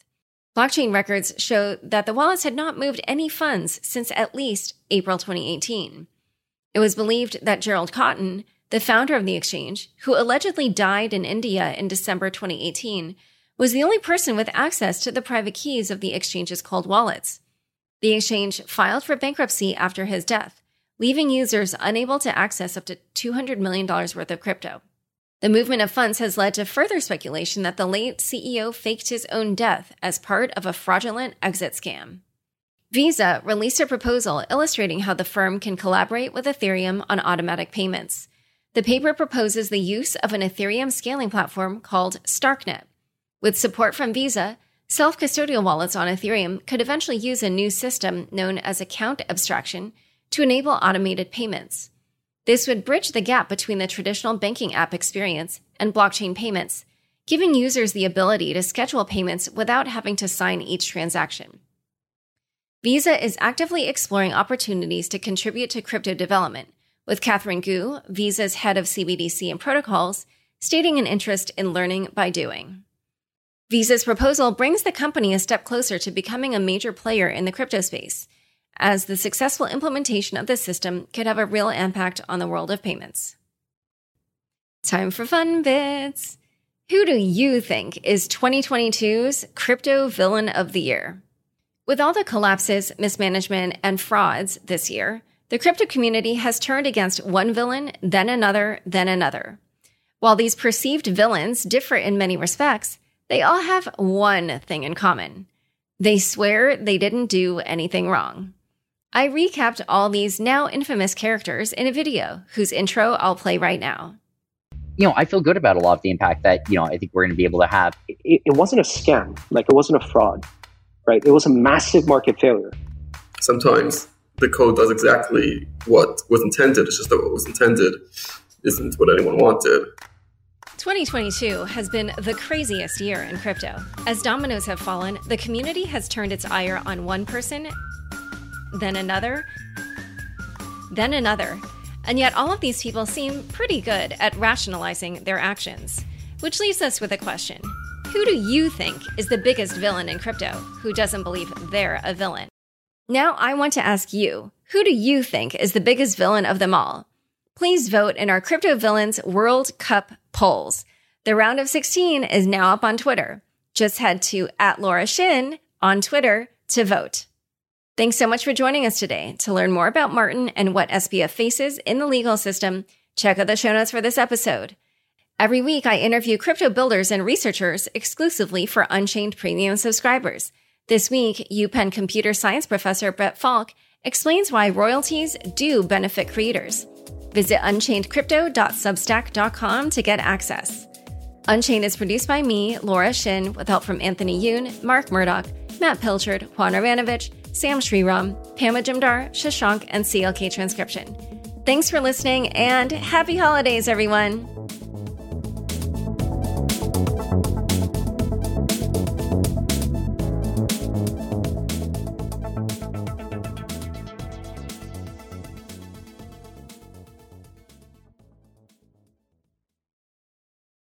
Blockchain records show that the wallets had not moved any funds since at least April 2018. It was believed that Gerald Cotten, the founder of the exchange, who allegedly died in India in December 2018, was the only person with access to the private keys of the exchange's cold wallets. The exchange filed for bankruptcy after his death, leaving users unable to access up to $200 million worth of crypto. The movement of funds has led to further speculation that the late CEO faked his own death as part of a fraudulent exit scam. Visa released a proposal illustrating how the firm can collaborate with Ethereum on automatic payments. The paper proposes the use of an Ethereum scaling platform called Starknet. With support from Visa, self custodial wallets on Ethereum could eventually use a new system known as account abstraction to enable automated payments. This would bridge the gap between the traditional banking app experience and blockchain payments, giving users the ability to schedule payments without having to sign each transaction. Visa is actively exploring opportunities to contribute to crypto development, with Catherine Gu, Visa's head of CBDC and protocols, stating an interest in learning by doing. Visa's proposal brings the company a step closer to becoming a major player in the crypto space, as the successful implementation of the system could have a real impact on the world of payments. Time for fun bits. Who do you think is 2022's crypto villain of the year? With all the collapses, mismanagement, and frauds this year, the crypto community has turned against one villain, then another, then another. While these perceived villains differ in many respects, they all have one thing in common. They swear they didn't do anything wrong. I recapped all these now infamous characters in a video whose intro I'll play right now you know, I feel good about a lot of the impact that, you know, I think we're going to be able to have. It, it wasn't a scam. Like it wasn't a fraud, right? It was a massive market failure. Sometimes the code does exactly what was intended. It's just that what was intended isn't what anyone wanted. 2022 has been the craziest year in crypto. As dominoes have fallen, the community has turned its ire on one person, then another, then another. And yet, all of these people seem pretty good at rationalizing their actions. Which leaves us with a question Who do you think is the biggest villain in crypto who doesn't believe they're a villain? Now, I want to ask you who do you think is the biggest villain of them all? Please vote in our Crypto Villains World Cup polls. The round of 16 is now up on Twitter. Just head to at Laura Shin on Twitter to vote. Thanks so much for joining us today. To learn more about Martin and what SBF faces in the legal system, check out the show notes for this episode. Every week, I interview crypto builders and researchers exclusively for Unchained Premium subscribers. This week, UPenn computer science professor Brett Falk explains why royalties do benefit creators. Visit unchainedcrypto.substack.com to get access. Unchained is produced by me, Laura Shin, with help from Anthony Yoon, Mark Murdoch, Matt Pilchard, Juan Aranovich, Sam Sriram, Pama Jamdar, Shashank, and CLK Transcription. Thanks for listening and happy holidays, everyone!